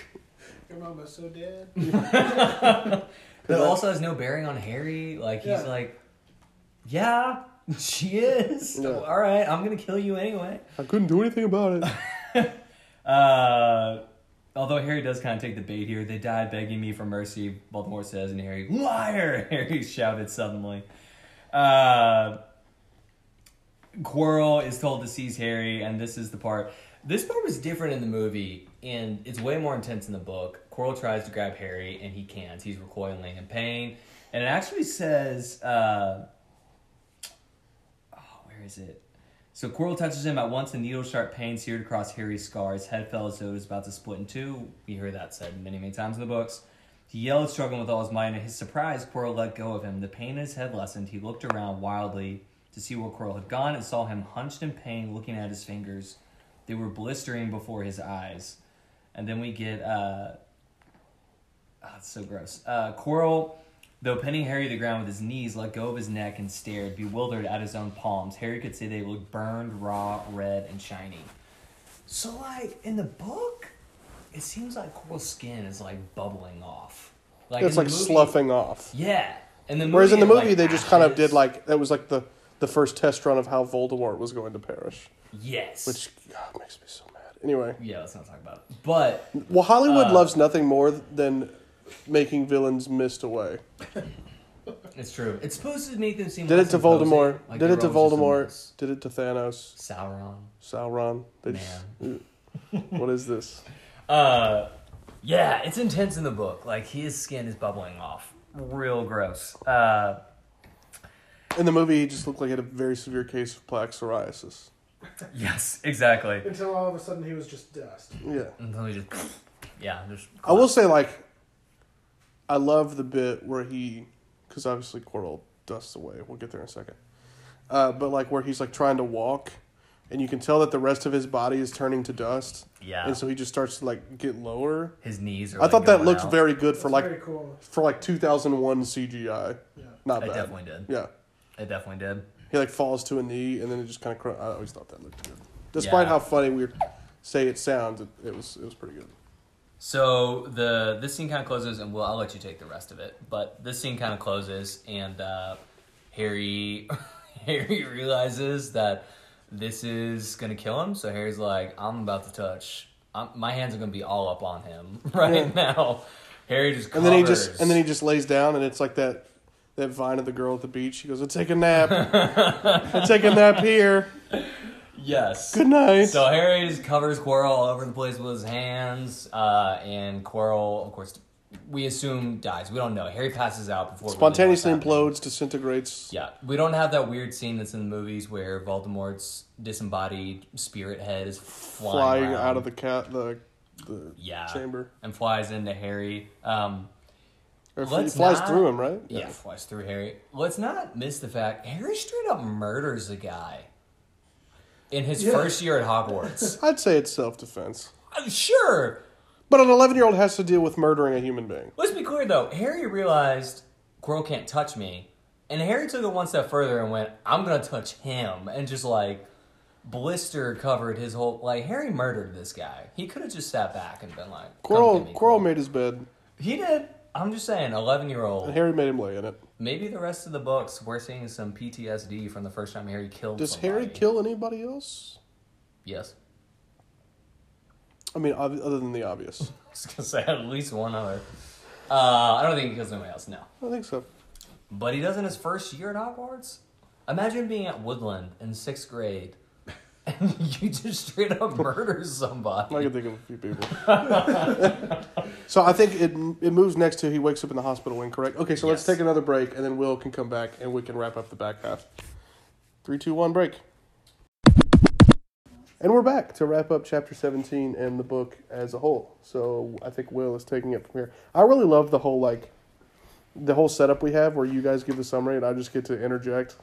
Your mama's so dead. But it also has no bearing on Harry. Like he's Yeah. like, yeah, she is. Yeah. All right, I'm gonna kill you anyway. I couldn't do anything about it. Uh, although Harry does kind of take the bait here. They died begging me for mercy. Voldemort says, and Harry, liar! Harry shouted suddenly. Uh, Quirrell is told to seize Harry, and this is the part. This part was different in the movie, and it's way more intense in the book. Quirrell tries to grab Harry, and he can't. He's recoiling in pain, and it actually says, uh, "Oh, where is it?" So Quirrell touches him at once. A needle sharp pain seared across Harry's scar. His head fell as though it was about to split in two. We hear that said many, many times in the books. He yelled, struggling with all his might. And his surprise, Quirrell let go of him. The pain in his head lessened. He looked around wildly to see where Quirrell had gone and saw him hunched in pain, looking at his fingers. They were blistering before his eyes. And then we get, uh, oh, it's so gross. Uh, Quirrell, though pinning Harry to the ground with his knees, let go of his neck and stared, bewildered at his own palms. Harry could say they looked burned, raw, red, and shiny. So, like, in the book, it seems like Quirrell's skin is, like, bubbling off. Like, it's like movie- sloughing off. Yeah. In the movie, Whereas in the movie, like, they just kind of did like that was like the the first test run of how Voldemort was going to perish, Yes. which God, makes me so mad. Anyway, Yeah, let's not talk about it. But well, Hollywood Uh, loves nothing more than making villains missed away. it's true. It's supposed to make them seem Did less it to imposing, Voldemort. like did they it to always just a Voldemort. Did it to Thanos. Sauron. Sauron. They just, what is this? Uh, yeah, it's intense in the book. Like his skin is bubbling off, real gross. Uh, In the movie, he just looked like he had a very severe case of plaque psoriasis. yes, exactly. Until all of a sudden he was just dust. Yeah. And then we just, yeah, just. I will say, like, I love the bit where he, because obviously Quirrell dusts away. We'll get there in a second. Uh, but like where he's like trying to walk, and you can tell that the rest of his body is turning to dust, Yeah, and so he just starts to like get lower. his knees are. I like, thought that going looked out. very good for That's like very cool. for like 2001 CGI. Yeah. Not It bad. definitely did. Yeah, It definitely did. he like falls to a knee, and then it just kind of. Cr- I always thought that looked good, despite Yeah. how funny we say it sounds. It, it was it was pretty good. So the this scene kind of closes, and well, I'll let you take the rest of it. But this scene kind of closes, and uh, Harry Harry realizes that this is gonna kill him. So Harry's like, "I'm about to touch. I'm, my hands are gonna be all up on him right now." Harry just And then he just and then he just lays down, and it's like that that vine of the girl at the beach. He goes, "I'll take a nap. I'll take a nap here. Yes. Good night." So Harry just covers Quirrell all over the place with his hands, uh, and Quirrell, of course, we assume dies. We don't know. Harry passes out before really Spontaneously implodes, disintegrates. Yeah, we don't have that weird scene that's in the movies where Voldemort's disembodied spirit head is flying, flying out of the cat the the yeah chamber. and flies into Harry. Um, Or flies not- through him, right? yeah. flies through Harry. Let's not miss the fact Harry straight up murders a guy in his Yeah. first year at Hogwarts. I'd say it's self defense. I'm uh, sure, But an 11 year old has to deal with murdering a human being. Let's be clear though. Harry realized Quirrell can't touch me, and Harry took it one step further and went, "I'm gonna touch him," and just like blister covered his whole. Like Harry murdered this guy. He could have just sat back and been like, "Come get Quirrell, Quirrell made his bed, He did. I'm just saying, 11 year and old. Harry made him lay in it. Maybe the rest of the books we're seeing some PTSD from the first time Harry killed. Does somebody. Harry kill anybody else? Yes. I mean, ob- other than the obvious. I was gonna say at least one other. Uh, I don't think he kills anybody else. No. I think so. But he does in his first year at Hogwarts. Imagine being at Woodland in sixth grade, and you just straight up murder somebody. I can think of a few people. so I think it it moves next to he wakes up in the hospital wing, correct? Okay, so let's Yes. take another break, and then Will can come back, and we can wrap up the back half. Three, two, one, break. And we're back to wrap up chapter 17 and the book as a whole. So I think Will is taking it from here. I really love the whole, like, the whole setup we have where you guys give the summary and I just get to interject.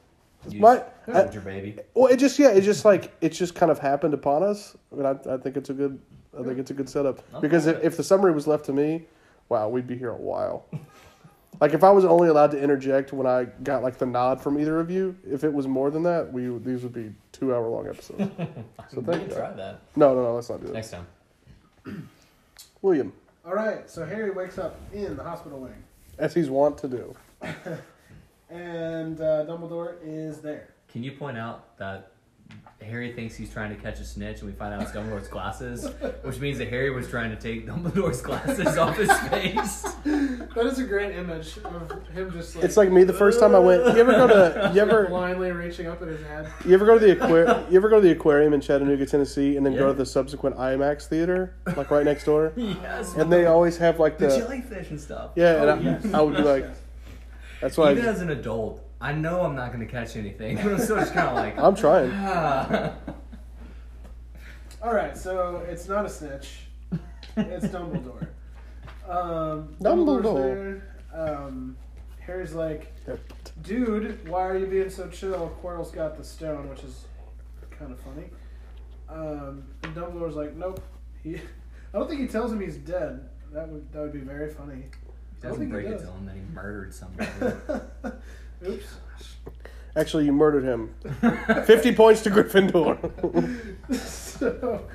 You My- just I- your baby. Well, it just yeah, it just like it just kind of happened upon us. I mean, I, I think it's a good, I think it's a good setup I'm because if, if the summary was left to me, wow, we'd be here a while. like if I was only allowed to interject when I got like the nod from either of you, if it was more than that, we these would be two hour long episodes. So thank you. try that No, no, no, let's not do that. next time. William, All right, so Harry wakes up in the hospital wing, as he's wont to do. and uh, Dumbledore is there. Can you point out that Harry thinks he's trying to catch a snitch, and we find out it's Dumbledore's glasses, which means that Harry was trying to take Dumbledore's glasses off his face. That is a great image of him just like. It's like me the first time I went. You ever go to? You ever? blindly reaching up at his head. You ever go to the aquarium? You ever go to the aquarium in Chattanooga, Tennessee, and then go Yeah. to the subsequent IMAX theater, like right next door? yes. And they always have like the the jellyfish and stuff. yeah, and Oh, I, yes. I would be like, that's why Even I, as an adult, I know I'm not going to catch anything, but I'm still just kind of like, I'm trying. ah. All right, so it's not a snitch. It's Dumbledore. Um, Dumbledore. Um, Harry's like, dude, why are you being so chill? Quirrell's got the stone, which is kind of funny. Um, and Dumbledore's like, nope. He, I don't think he tells him he's dead. That would that would be very funny. He doesn't break he it does. to him that he murdered somebody. Oops. Actually, you murdered him. Fifty points to Gryffindor. so,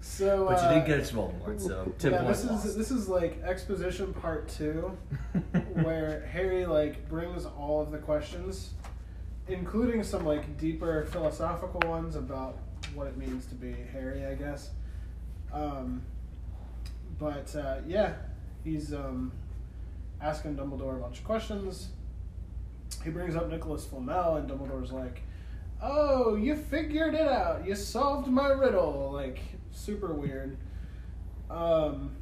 so. but uh, you did get it to Voldemort, so 10 yeah, points this lost. is this is like exposition part two, where Harry like brings all of the questions, including some like deeper philosophical ones about what it means to be Harry, I guess. Um, but uh, yeah, he's um, asking Dumbledore a bunch of questions. He brings up Nicholas Flamel, and Dumbledore's like, "Oh, you figured it out. You solved my riddle." Like super weird. Um,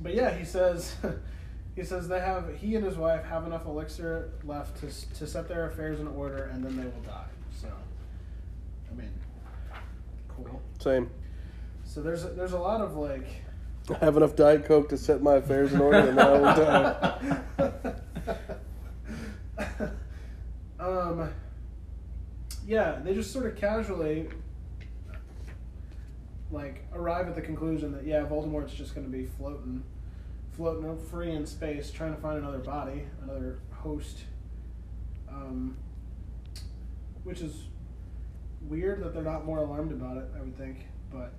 but yeah, he says he says they have he and his wife have enough elixir left to to set their affairs in order, and then they will die. So, I mean, cool. Same. So there's a, there's a lot of like I have enough Diet Coke to set my affairs in order, and I will die. um, yeah, they just sort of casually like arrive at the conclusion that yeah, Voldemort's just going to be floating, floating free in space, trying to find another body, another host. Um, which is weird that they're not more alarmed about it. I would think, but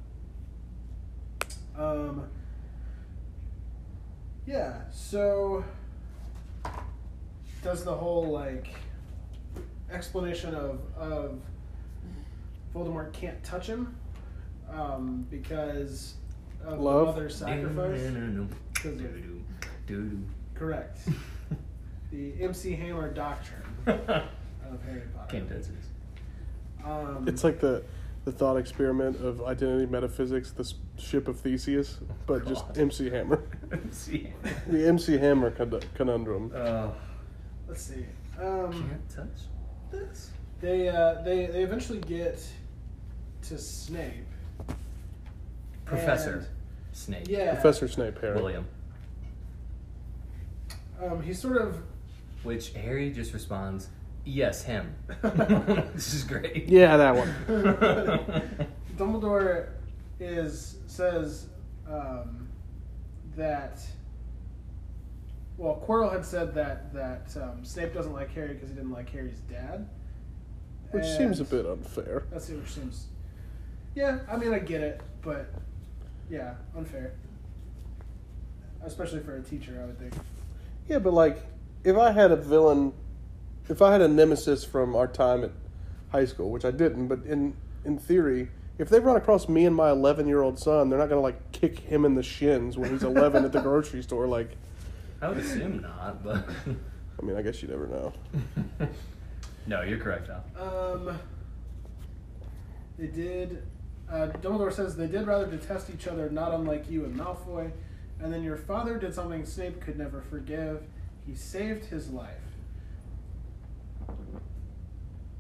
um, yeah. So does the whole like explanation of of Voldemort can't touch him um, because of Love? the mother's sacrifice. Do-do-do. 'Cause of- Do-do. Do-do. Correct. the MC Hammer doctrine of Harry Potter. Can't touch this. Um, It's like the the thought experiment of identity metaphysics, the s- ship of Theseus, but just God. MC Hammer. See? The MC Hammer conundrum. Oh. let's see. Um, Can't touch this? they uh, they they eventually get to Snape. Professor And, Snape. yeah. Professor Snape, Harry. William. Um, he sort of Which Harry just responds, yes, him. this is great. Yeah, that one. Dumbledore is says um, that. Well, Quirrell had said that that um, Snape doesn't like Harry because he didn't like Harry's dad. Which seems a bit unfair. That's it, which seems. Yeah, I mean, I get it, but yeah, unfair. Especially for a teacher, I would think. Yeah, but like, if I had a villain, if I had a nemesis from our time at high school, which I didn't, but in in theory, if they run across me and my 11 year old son, they're not gonna like kick him in the shins when he's 11 at the grocery store. Like, I would assume not, but I mean, I guess you never know. no, you're correct, Al. Um, they did. Uh, Dumbledore says they did rather detest each other, not unlike you and Malfoy. And then your father did something Snape could never forgive. He saved his life.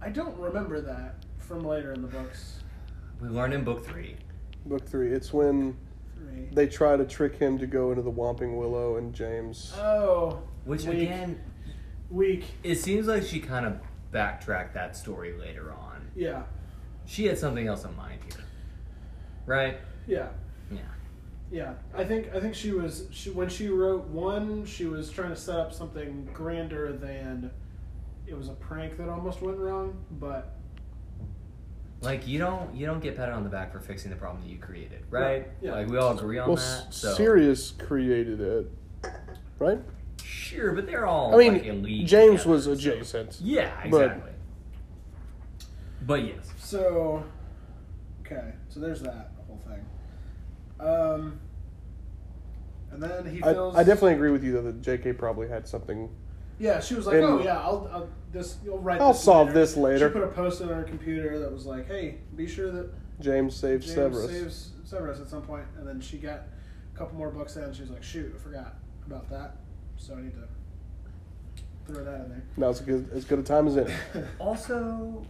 I don't remember that from later in the books. We learned in book three. Book three, it's when Three. they try to trick him to go into the Whomping Willow, and James. Oh, Which weak. again, weak. it seems like she kind of backtracked that story later on. Yeah, She had something else in mind here, right? yeah. Yeah. Yeah, I think I think she was she when she wrote one, she was trying to set up something grander than it was a prank that almost went wrong. But Like you don't you don't get patted on the back for fixing the problem that you created, right? Right, yeah. Like we all agree on Well, that. So Sirius created it, right? sure, but they're all I mean, like, elite James together, was so- adjacent. Yeah, exactly. But, yes, so okay, so there's that whole thing. Um, and then he I, feels. I definitely agree with you though that J.K. probably had something. Yeah, she was like, And- "Oh yeah, I'll, I'll this you'll write. I'll this solve later." this later. She put a post on her computer that was like, "Hey, be sure that James saved James Severus. saves Severus at some point, and then she got a couple more books in. and She was like, "Shoot, I forgot about that, so I need to throw that in there." Now it's as good, as good a time as any. Also,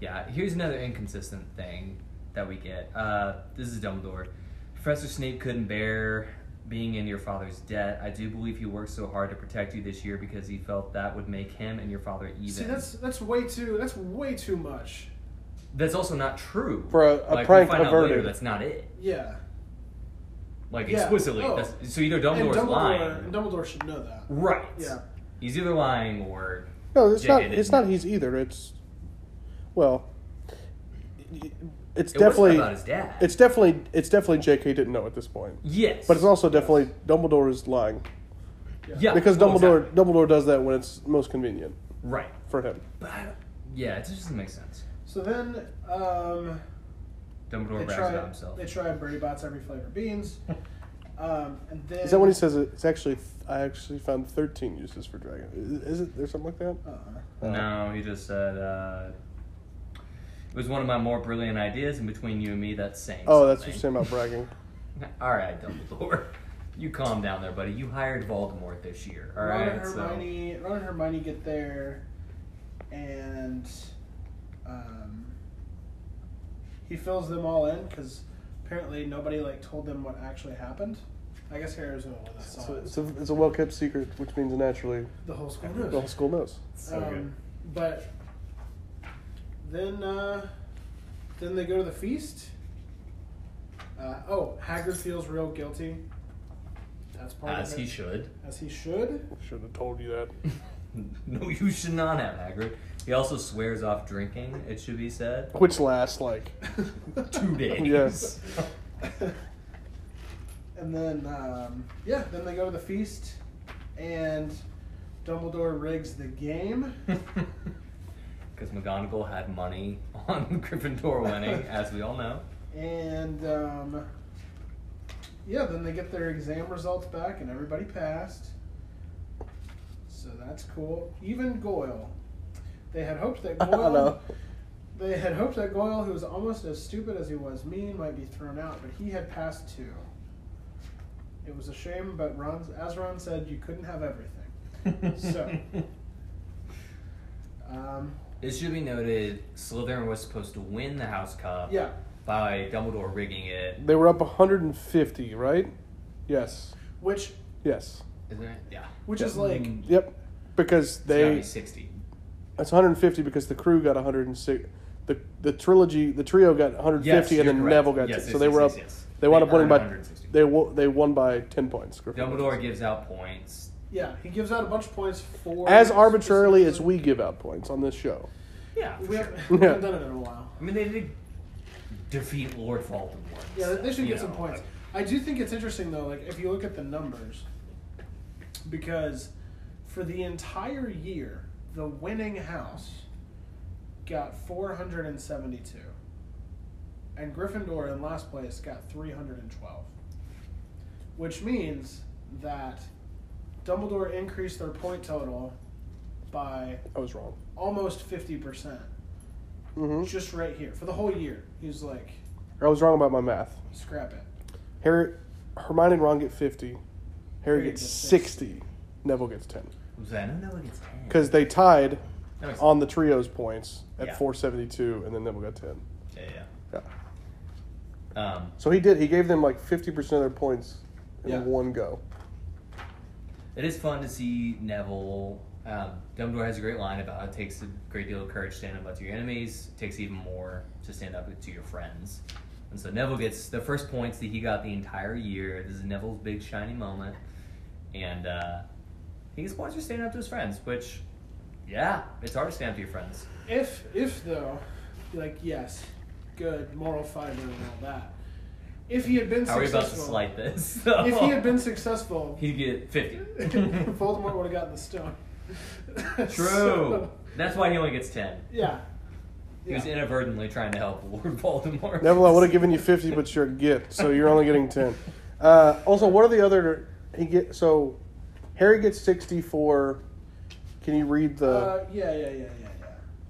yeah, here's another inconsistent thing that we get. Uh, this is Dumbledore. Professor Snape couldn't bear being in your father's debt. I do believe he worked so hard to protect you this year because he felt that would make him and your father even. See, that's that's way too that's way too much. That's also not true. For a- a like, prank we find out later that's not it. Yeah, Like Yeah. explicitly. Oh. That's, so either and Dumbledore's Dumbledore, lying. and Dumbledore should know that. Right. Yeah. He's either lying or No, it's not. It's not he's either. It's well, it's it definitely wasn't about his dad. it's definitely it's definitely J.K. didn't know at this point, yes. but it's also definitely Dumbledore is lying yeah because well, Dumbledore exactly. Dumbledore does that when it's most convenient Right. for him. But yeah, it just doesn't make sense. So then, um, Dumbledore they brags try about himself. they try Bertie Bott's every flavor beans, um, and then Is that when he says it, it's actually I actually found thirteen uses for dragon? Is, is it there something like that? Uh, No, he just said uh, it was one of my more brilliant ideas, and between you and me, that's saying. Oh, that's what you're something. saying about bragging. All right, Dumbledore, you calm down there, buddy. You hired Voldemort this year. All Ron right, and Hermione, Ron and Hermione get there, and um, he fills them all in because apparently nobody like told them what actually happened. I guess Harry was the one that saw a, it. it's a, it's a well kept secret, which means naturally The whole school knows. the whole knows. school knows. So good. Um, but then, uh, then they go to the feast. Uh, oh, Hagrid feels real guilty. That's part as of it. he should. As he should. Should have told you that. no, you should not have Hagrid. He also swears off drinking. It should be said. Which lasts like Two days. Yes. And then, um, yeah, then they go to the feast, and Dumbledore rigs the game. Because McGonagall had money on Gryffindor winning, as we all know. And, um, yeah, then they get their exam results back, and everybody passed. So that's cool. Even Goyle. They had hoped that I Goyle. know. They had hoped that Goyle, who was almost as stupid as he was mean, might be thrown out, but he had passed too. It was a shame, but Ron, as Ron said, you couldn't have everything. So. Um, It should be noted, Slytherin was supposed to win the House Cup yeah, by Dumbledore rigging it. They were up 150, right? Yes. which Yes. Isn't it? Yeah. which is like Yep. Because It's they be 60. it's 150 because the crew got 106. The the trilogy the trio got 150 Yes, and then correct. Neville got Yes, two. yes, so they yes, were up yes. They wound up winning by they wo- they won by ten points. Gryffindor. Dumbledore gives out points. Yeah, he gives out a bunch of points for as arbitrarily as we give out points on this show. Yeah, We for haven't, we haven't done it in a while. I mean, they did defeat Lord Voldemort. Yeah, they should You get some know, points. I do think it's interesting though, like if you look at the numbers, because for the entire year, the winning house got 472, and Gryffindor in last place got 312, which means that Dumbledore increased their point total by I was wrong. almost 50%. hmm Just right here for the whole year. He was like, I was wrong about my math. scrap it. Harry, Hermione and Ron get fifty. Harry Harry gets gets sixty. Neville gets ten Was that? I don't gets ten. because they tied That makes on the trios points at Yeah. four seventy two, and then Neville got ten. Yeah, Yeah. yeah. Um, So he did. He gave them like fifty percent of their points in Yeah. one go. It is fun to see Neville. Um, Dumbledore has a great line about how it takes a great deal of courage to stand up to your enemies. It takes even more to stand up to your friends. And so Neville gets the first points that he got the entire year. This is Neville's big shiny moment, and uh, he gets points for standing up to his friends. Which, yeah, it's hard to stand up to your friends. If if though, like yes, good moral fiber and all that. If he had been How are we about to successful, slight this? if he had been successful, he'd get fifty. Voldemort would have gotten the stone. True. So, That's why he only gets ten. yeah. He was inadvertently trying to help Lord Voldemort. Neville, I would have given you fifty, but you're a git, so you're only getting ten. Uh, also, what are the other? He get so Harry gets sixty for. Can you read the? Uh, yeah, yeah, yeah, yeah, yeah.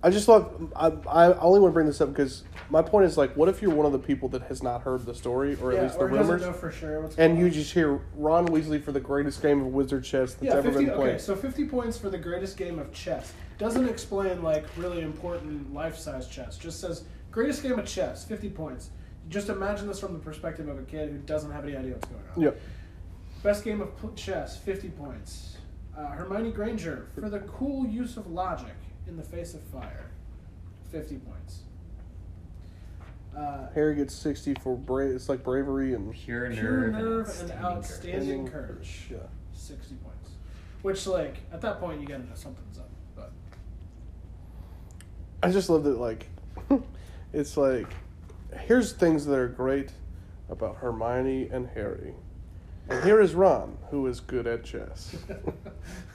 I just thought I, I only want to bring this up because my point is like, what if you're one of the people that has not heard the story or at yeah, least the or rumors, know for sure what's and you just hear Ron Weasley for the greatest game of wizard chess that's yeah, ever 50, been played. okay, so 50 points for the greatest game of chess. Doesn't explain like really important life-size chess. Just says greatest game of chess, 50 points. Just imagine this from the perspective of a kid who doesn't have any idea what's going on. Yep. Best game of chess, 50 points. Uh, Hermione Granger for the cool use of logic in the face of fire, 50 points. Uh, Harry gets sixty for brave. It's like bravery and Pure nerve, pure and nerve and outstanding outstanding courage. courage. yeah. 60 points. Which, like, at that point, you gotta know something's up. But I just love that. Like, it's like here's things that are great about Hermione and Harry, and here is Ron, who is good at chess.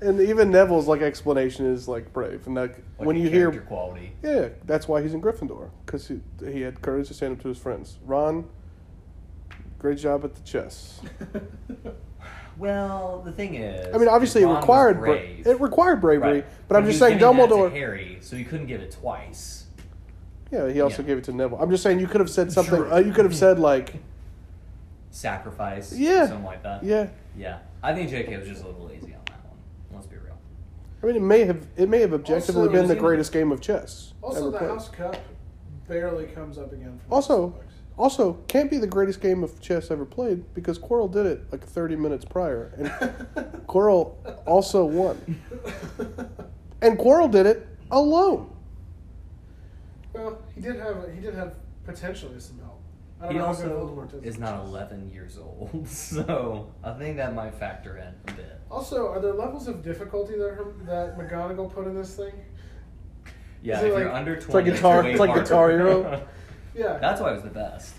and even Neville's like explanation is like brave, and like, Like when you hear character quality. Yeah, that's why he's in Gryffindor because he, he had courage to stand up to his friends. Ron, great job at the chess. Well, the thing is, I mean, obviously it required bra- it required bravery, Right. but I'm just saying Dumbledore. Harry, so he couldn't give it twice. Yeah, he also Yeah. gave it to Neville. I'm just saying you could have said something. Sure. Uh, you could have said like, Sacrifice, Yeah. something like that. yeah. yeah. I think J.K. was just a little lazy on that one. Let's be real. I mean, it may have it may have objectively Also- been the It was in- greatest game of chess also, ever the played. House Cup barely comes up again. From Also- Also, can't be the greatest game of chess ever played because Quirrell did it like 30 minutes prior, and Quirrell also won. And Quirrell did it alone. well, he did have he did have potentially some help. I don't He know how good also is not 11 years old, so I think that might factor in a bit. Also, are there levels of difficulty that her, that McGonagall put in this thing? Yeah, if it you're under 20, It's like Guitar- it's like. Guitar Hero. Yeah. That's why it was the best.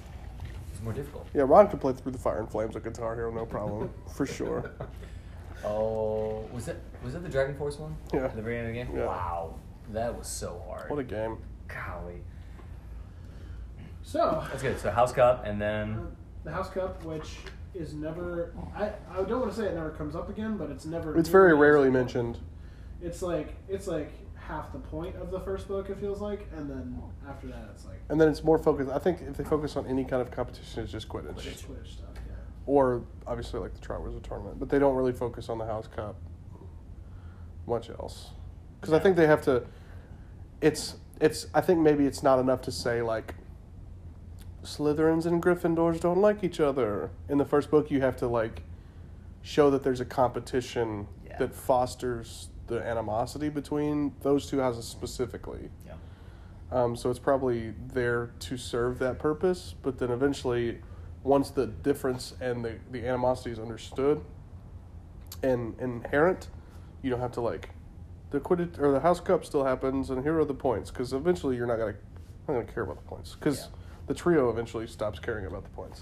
It's more difficult. Yeah, Ron could play through the fire and flames with Guitar Hero, no problem, for sure. Oh, was it was it the Dragon Force one? Yeah. At the very end of the game. Yeah. Wow, that was so hard. What a game! golly. So That's good. So House Cup, and then uh, the House Cup, which is never I, I don't want to say it never comes up again, but it's never. It's very rarely important. mentioned. It's like it's like half the point of the first book. It feels like, and then after that, it's like And then it's more focused. I think if they focus on any kind of competition, it's just Quidditch, Quidditch stuff. Yeah. or obviously like the Triwizard Tournament. But they don't really focus on the House Cup much else, because I think they have to. It's it's. I think maybe it's not enough to say like. Slytherins and Gryffindors don't like each other. In the first book, you have to like show that there's a competition Yeah. that fosters the animosity between those two houses specifically. yeah, Um, so it's probably there to serve that purpose, but then eventually once the difference and the, the animosity is understood and inherent, you don't have to like the Quidditch or the House Cup still happens, and here are the points because eventually you're not gonna not gonna care about the points because Yeah. The trio eventually stops caring about the points.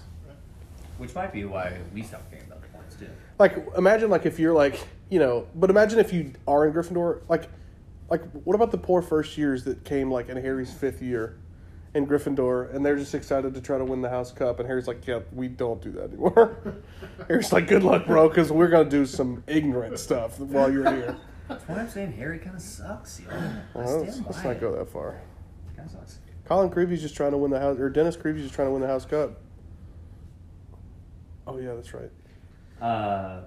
Which might be why we stopped caring about the points too. Like imagine like if you're like you know, but imagine if you are in Gryffindor, like like what about the poor first years that came like in Harry's fifth year in Gryffindor, and they're just excited to try to win the House Cup, and Harry's like, yeah, we don't do that anymore. Harry's like, good luck, bro, because we're gonna do some ignorant stuff while you're here. That's why I'm saying Harry kind of sucks, yo. I Well, let's, let's not go that far. Kind of sucks. Colin Creevey's just trying to win the house, or Dennis Creevey's just trying to win the House Cup. Oh yeah, that's right. Uh,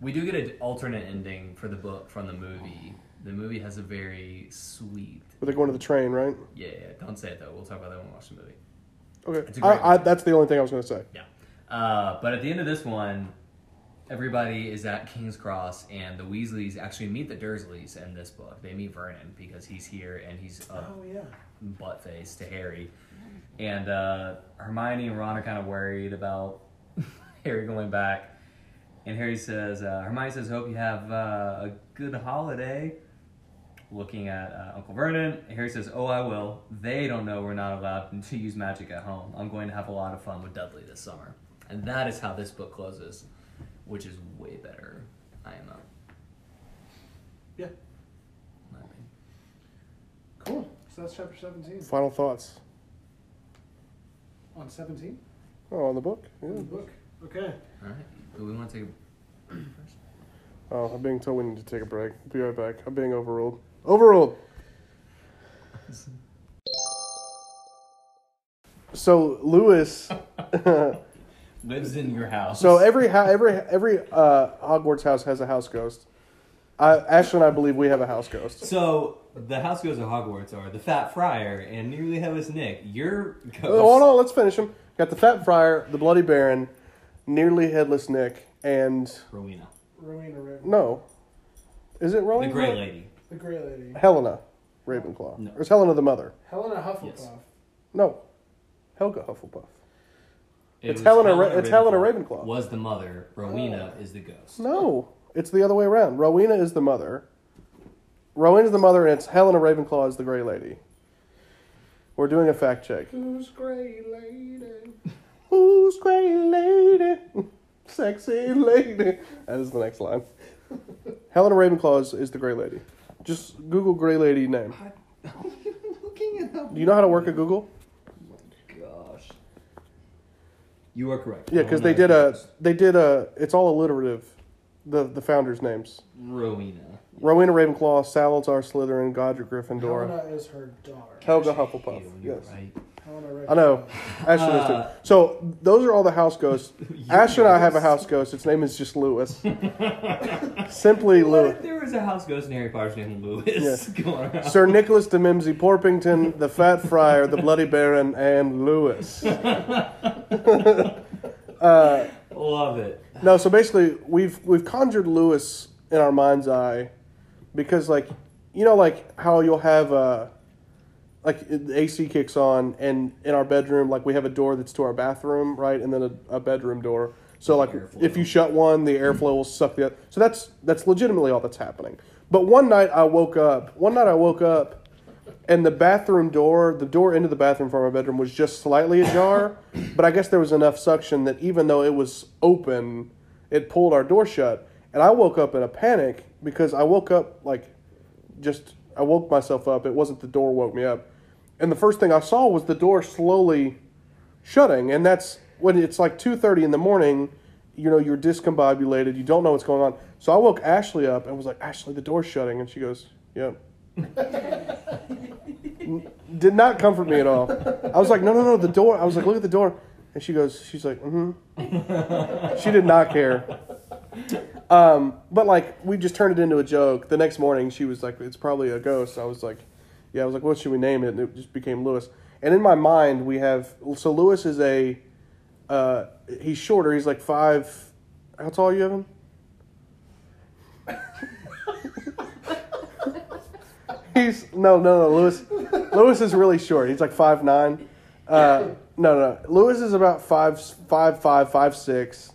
we do get an alternate ending for the book from the movie. The movie has a very sweet. But they're going to the train, right? Yeah, yeah, don't say it though. We'll talk about that when we watch the movie. Okay, It's a great I, I, that's the only thing I was going to say. Yeah. Uh, but at the end of this one, everybody is at King's Cross, and the Weasleys actually meet the Dursleys in this book. They meet Vernon because he's here and he's a Oh yeah. Butt face to Harry. And uh, Hermione and Ron are kind of worried about Harry going back. And Harry says, uh, Hermione says, hope you have uh, a good holiday. Looking at uh, Uncle Vernon, Harry says, Oh, I will. They don't know we're not allowed to use magic at home. I'm going to have a lot of fun with Dudley this summer. And that is how this book closes, which is way better. I am a. Yeah. Cool. So that's chapter seventeen. Final thoughts. On seventeen. Oh, on the book. Yeah. In the book. Okay. All right. Do we want to take a first? Oh, I'm being told we need to take a break. Be right back. I'm being overruled. Overruled. So Lewis. Lives in your house. so every ha- every every uh, Hogwarts house has a house ghost. I, Ashley and I believe we have a house ghost. So the house ghosts of Hogwarts are the Fat Friar and Nearly Headless Nick. Your uh, ghost. Oh, no, let's finish them. Got the Fat Friar, the Bloody Baron, nearly headless Nick, and Rowena, Rowena Raven. no, is it Rowena? the Rowena? Gray Lady. The Grey Lady. Helena Ravenclaw. No. Or is Helena the mother? Helena Hufflepuff. Yes. No, Helga Hufflepuff. It It's was Helena Ra- it's Helena Ravenclaw. Was the mother. Rowena oh. is the ghost. No, it's the other way around. Rowena is the mother. Rowena is the mother, and it's Helena Ravenclaw is the Grey Lady. We're doing a fact check. Who's Grey Lady? Who's Grey Lady? Sexy lady. That is the next line. Helena Ravenclaw is, is the Grey Lady. Just Google Grey Lady name. looking it up. Do you know how to work a Google? Oh gosh. You are correct. Yeah, because they did a they did a it's all alliterative. The the founders' names: Rowena. Rowena Ravenclaw, Salazar Slytherin, Godric Gryffindor, Helena is her daughter. Helga Hufflepuff. You're Yes. right. Helena I know. Ashley knows Uh, too. So those are all the house ghosts. Ashley and I have a house ghost. Its name is just Lewis. Simply What Lewis. if there was a house ghost in Harry Potter's named Lewis Yes. Sir Nicholas de Mimsy Porpington, the Fat Friar, the Bloody Baron, and Lewis. Love it. No, so basically we've we've conjured Lewis in our mind's eye because like you know like how you'll have a like the AC kicks on and in our bedroom like we have a door that's to our bathroom right? And then a, a bedroom door. So like Airflow. if you shut one the airflow will suck the other so that's that's legitimately all that's happening. But one night I woke up one night I woke up and the bathroom door the door into the bathroom from our bedroom was just slightly ajar but I guess there was enough suction that even though it was open it pulled our door shut and I woke up in a panic because I woke up like just I woke myself up. It wasn't the door woke me up. And the first thing I saw was the door slowly shutting. And that's when it's like 2:30 in the morning, you know, you're discombobulated, you don't know what's going on. So I woke Ashley up and was like, "Ashley, the door's shutting." And she goes, "Yep." Did not comfort me at all. I was like, "No, no, no, the door." I was like, "Look at the door." And she goes, she's like, "Mhm." she did not care. Um, but like we just turned it into a joke. The next morning, she was like, "It's probably a ghost." I was like, "Yeah." I was like, "What should we name it?" And it just became Lewis. And in my mind, we have so Lewis is a uh, he's shorter. He's like five. How tall are you, Evan? he's no, no, no. Lewis, Lewis is really short. He's like five nine. Uh, No, no. Lewis is about five, five, five, five, six.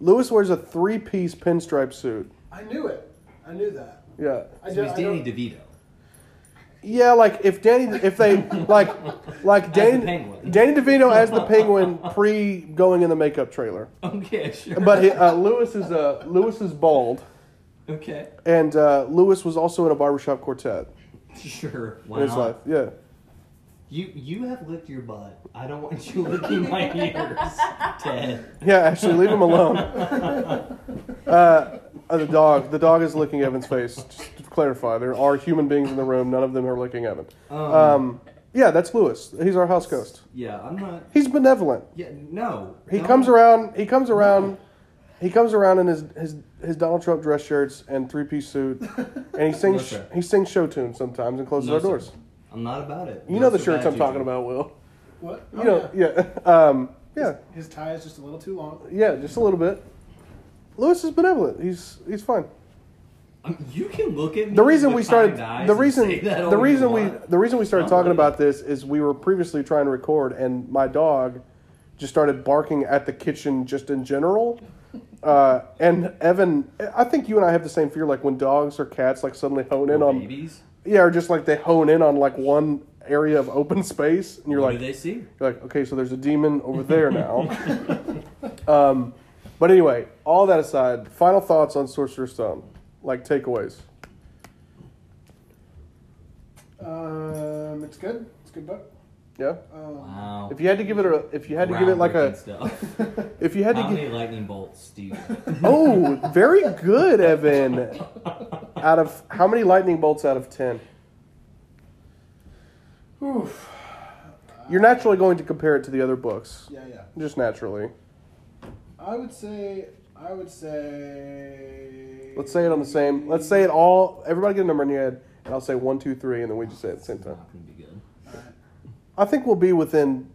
Lewis wears a three-piece pinstripe suit. I knew it. I knew that. Yeah, I So do- he's I Danny don't- DeVito. yeah. Like if Danny, if they like, like the Danny, Penguin. Danny DeVito as the Penguin pre going in the makeup trailer. Okay, sure. But he, uh, Lewis is uh, Lewis is bald, okay, and uh, Lewis was also in a barbershop quartet sure. in his not? life. Yeah. You you have licked your butt. I don't want you licking my ears, Ted. Yeah, actually, leave him alone. Uh, uh, the dog. The dog is licking Evan's face. Just to clarify, there are human beings in the room. None of them are licking Evan. Um, Um, yeah, that's Lewis. He's our house ghost. yeah, I'm not. He's benevolent. Yeah, no. He no. comes around. He comes around. He comes around in his, his, his Donald Trump dress shirts and three piece suit, and he sings No, he sings show tunes sometimes and closes No, our sir. doors. I'm not about it. You know the shirts I'm talking about, Will. What? You Oh, know, yeah. yeah, um, yeah, His tie is just a little too long. yeah, just a little bit. Lewis is benevolent. He's he's fine. Um, you can look at me. The reason with we started kind eyes the and reason that all the you reason we want. the reason we started Not talking really. about this is we were previously trying to record and my dog just started barking at the kitchen just in general. Uh, and Evan, I think you and I have the same fear. Like when dogs or cats like suddenly hone in Or on babies. Yeah, or just like they hone in on like one area of open space, and you're what like, do they see? you're like, okay, so there's a demon over there now. um, but anyway, all that aside, final thoughts on Sorcerer's Stone, like takeaways. Um, it's good. It's a good book. Yeah. Um, Wow. If you had to give it a, if you had to give it like a, stuff. if you had How to many give, lightning bolts do you? oh, very good, Evan. Out of how many lightning bolts out of ten? oof. You're naturally going to compare it to the other books, Yeah, yeah. just naturally. I would say. I would say. Let's say it on the same. Let's say it all. Everybody get a number in your head, and I'll say one, two, three, and then we just say it at the same time. Not gonna be good. Alright. I think we'll be within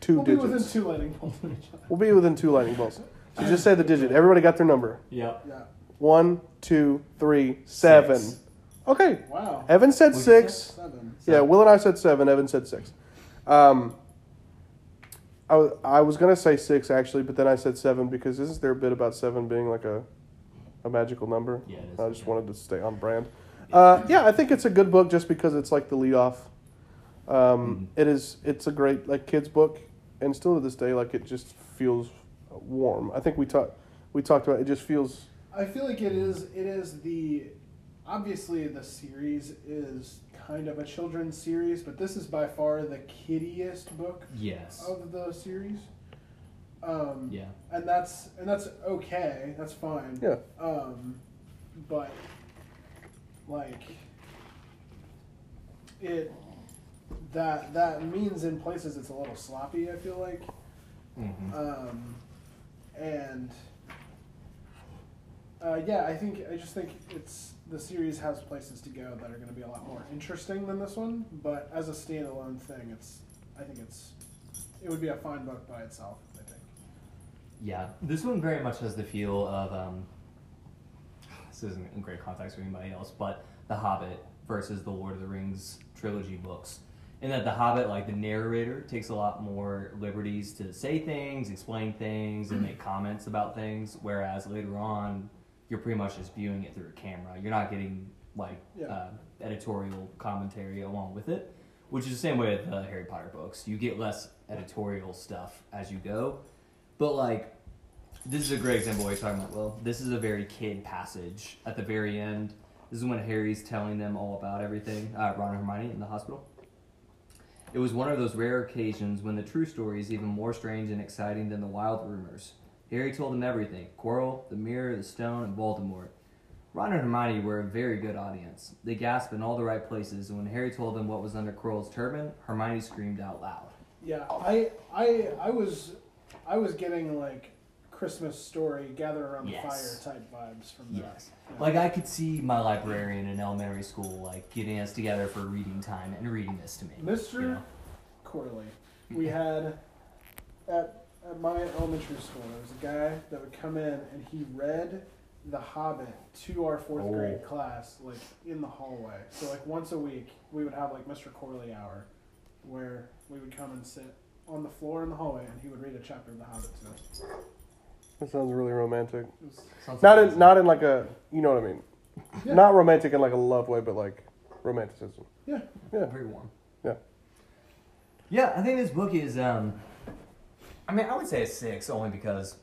2 We'll be within two lightning bolts of each other. We'll be within two lightning bolts. So just say the digit. Everybody got their number. Yep. Yeah. One, two, three, seven. Six. Okay. Wow. Evan said What'd you six. Seven. Yeah, Will and I said seven. Evan said six. Um, I, I was gonna say six actually, but then I said seven because isn't there a bit about seven being like a a magical number? Yeah, it is. I just wanted to stay on brand. Uh, yeah, I think it's a good book just because it's like the lead off. Um, it is. It's a great like kids book, and still to this day, like it just feels warm. I think we talked we talked about it. Just feels I feel like it is. It is the. Obviously, the series is kind of a children's series, but this is by far the kiddiest book Yes. of the series. Um, Yeah. and that's and that's okay. That's fine. yeah. Um, but like it that that means in places it's a little sloppy. I feel like, Mhm. um, and uh, yeah, I think I just think it's the series has places to go that are going to be a lot more interesting than this one. But as a standalone thing, it's I think it's it would be a fine book by itself. I think. Yeah, this one very much has the feel of um, this isn't in great context for anybody else, but The Hobbit versus the Lord of the Rings trilogy books. In that The Hobbit, like the narrator, takes a lot more liberties to say things, explain things, and make comments about things, whereas later on, you're pretty much just viewing it through a camera. You're not getting like Yeah. uh, editorial commentary along with it, which is the same way with the Harry Potter books. You get less editorial stuff as you go, but like this is a great example what you're talking about well this is a very kid passage at the very end this is when harry's telling them all about everything uh, ron and hermione in the hospital it was one of those rare occasions when the true story is even more strange and exciting than the wild rumors. Harry told them everything quirrell the mirror the stone and voldemort ron and hermione were a very good audience. They gasped in all the right places and when harry told them what was under quirrell's turban hermione screamed out loud. Yeah, I I I was I was getting like Christmas story, gather around Yes. the fire type vibes from that. Yes. Yeah. Like I could see my librarian in elementary school like getting us together for reading time and reading this to me. Mr. you know? Corley, we had at at my elementary school there was a guy that would come in and he read The Hobbit to our fourth Oh. grade class like in the hallway. So like once a week we would have like Mr. Corley hour, where we would come and sit on the floor in the hallway, and he would read a chapter of The Hobbit to us. That sounds really romantic. Sounds Not like in not in like a you know what I mean. Yeah. Not romantic in like a love way, but like romanticism. yeah, Yeah. very warm. Yeah. Yeah, I think this book is. um I mean, I would say a six only because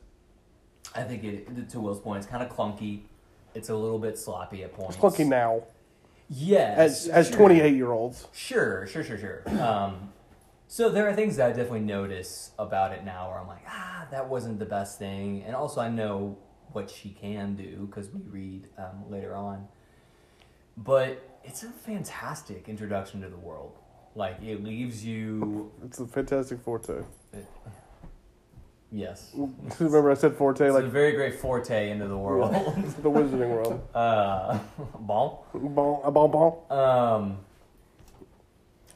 I think it. To Will's point, it's kind of clunky. It's a little bit sloppy at points. It's clunky now Yes, as as twenty eight year olds. Sure, sure, sure, sure. Um, so there are things that I definitely notice about it now where I'm like, ah, that wasn't the best thing. And also, I know what she can do because we read um, later on. But it's a fantastic introduction to the world. Like, it leaves you. It's a fantastic forte. Yes. Remember I said forte It's like a very great forte into the world. the Wizarding World. uh, bon. Bon, a bon bon. Um,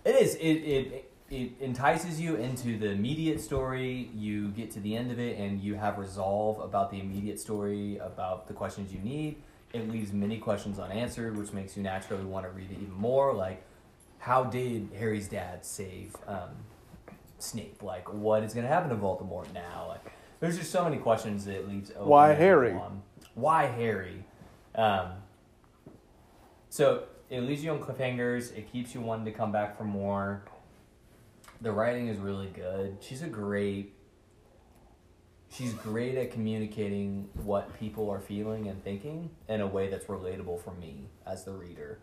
it is. It, it it entices you into the immediate story. You get to the end of it, and you have resolve about the immediate story, about the questions you need. It leaves many questions unanswered, which makes you naturally want to read it even more. Like, how did Harry's dad save um, Snape? Like, what is going to happen to Voldemort now? Like, there's just so many questions that it leaves open. Why Harry? on. Why Harry? Um, so it leaves you on cliffhangers. It keeps you wanting to come back for more. The writing is really good. She's a great. She's great at communicating what people are feeling and thinking in a way that's relatable for me as the reader.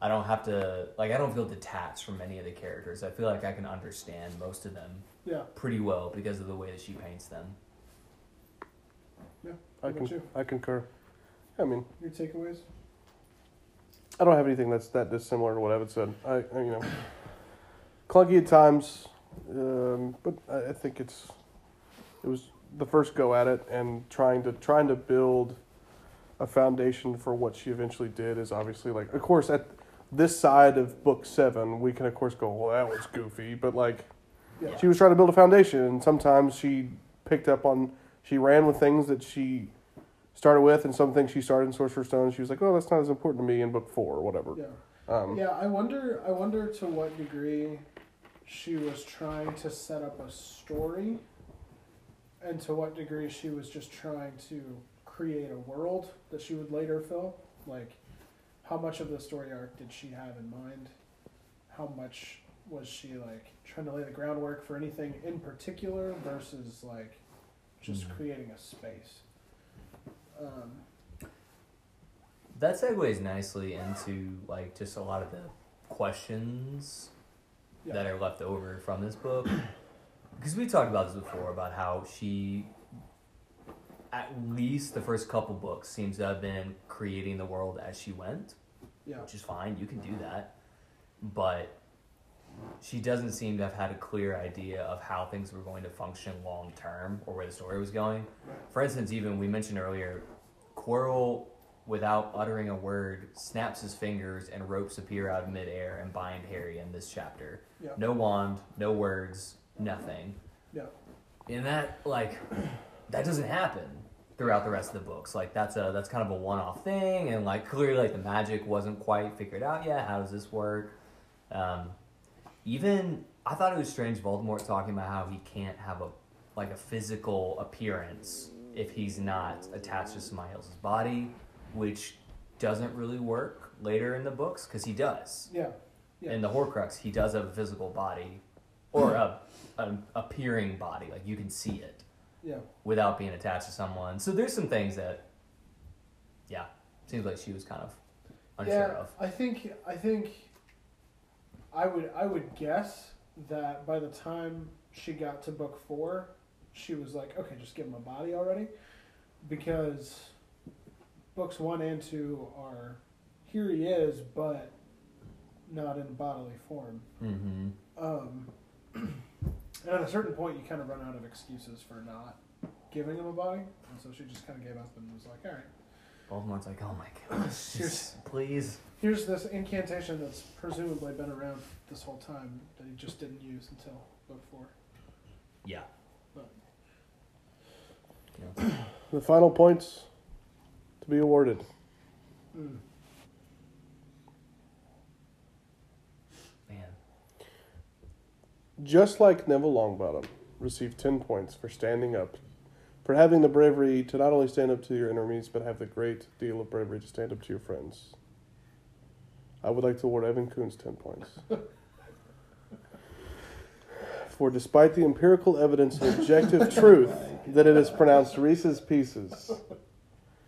I don't have to like. I don't feel detached from any of the characters. I feel like I can understand most of them yeah, pretty well because of the way that she paints them. yeah. I What can you? I concur. I mean, Your takeaways? I don't have anything that's that dissimilar to what Evan said. I, I you know, clunky at times, um, but I, think it's it was the first go at it, and trying to trying to build a foundation for what she eventually did is obviously like, of course, at this side of book seven, we can of course go, well, that was goofy, but like, Yeah. she was trying to build a foundation, and sometimes she picked up on, she ran with things that she started with, and some things she started in Sorcerer's Stone. She was like, oh, that's not as important to me in book four or whatever. Yeah. Um, Yeah, I wonder. I wonder to what degree she was trying to set up a story, and to what degree she was just trying to create a world that she would later fill. Like, how much of the story arc did she have in mind? How much was she like trying to lay the groundwork for anything in particular versus like just Mhm. creating a space? Um, That segues nicely into like just a lot of the questions Yeah. that are left over from this book. Because we talked about this before about how she, at least the first couple books, seems to have been creating the world as she went, yeah. which is fine. You can do that, but she doesn't seem to have had a clear idea of how things were going to function long term or where the story was going. Right. For instance, even we mentioned earlier, Quirrell, without uttering a word, snaps his fingers and ropes appear out of midair and bind Harry in this chapter. Yeah. No wand, no words, nothing. Yeah. And that like that doesn't happen throughout the rest of the books. Like that's a that's kind of a one off thing and like clearly like the magic wasn't quite figured out yet. How does this work? Um, even I thought it was strange Voldemort talking about how he can't have a like a physical appearance if he's not attached to somebody else's body, which doesn't really work later in the books because he does. Yeah. Yeah. In the Horcrux, he does have a physical body, or a an appearing body, like you can see it Yeah. without being attached to someone. So there's some things that, yeah, seems like she was kind of unsure yeah, of. I think I think I would I would guess that by the time she got to book four, she was like, okay, just give him a body already, because books one and two are here he is, but not in bodily form. Mm-hmm. Um, and at a certain point, you kind of run out of excuses for not giving him a body, and so she just kind of gave up and was like, all right. Voldemort's like, oh my gosh, Here's- please. Here's this incantation that's presumably been around this whole time that he just didn't use until book four. Yeah. But Yeah. The final points to be awarded. mm, Man. just like Neville Longbottom, received 10 points for standing up, for having the bravery to not only stand up to your enemies, but have the great deal of bravery to stand up to your friends. I would like to award Evan Coons 10 points. For despite the empirical evidence and objective truth that it is pronounced Reese's Pieces,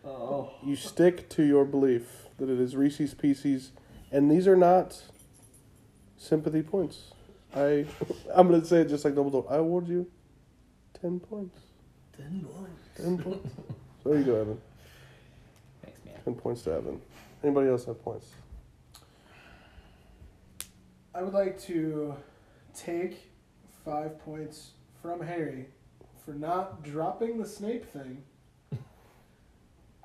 Oh. you stick to your belief that it is Reese's Pieces, and these are not sympathy points. I, I'm going to say it just like Dumbledore. I award you ten points. Ten points. Ten points. So there you go, Evan. Thanks, man. Ten points to Evan. Anybody else have points? I would like to take five points from Harry for not dropping the Snape thing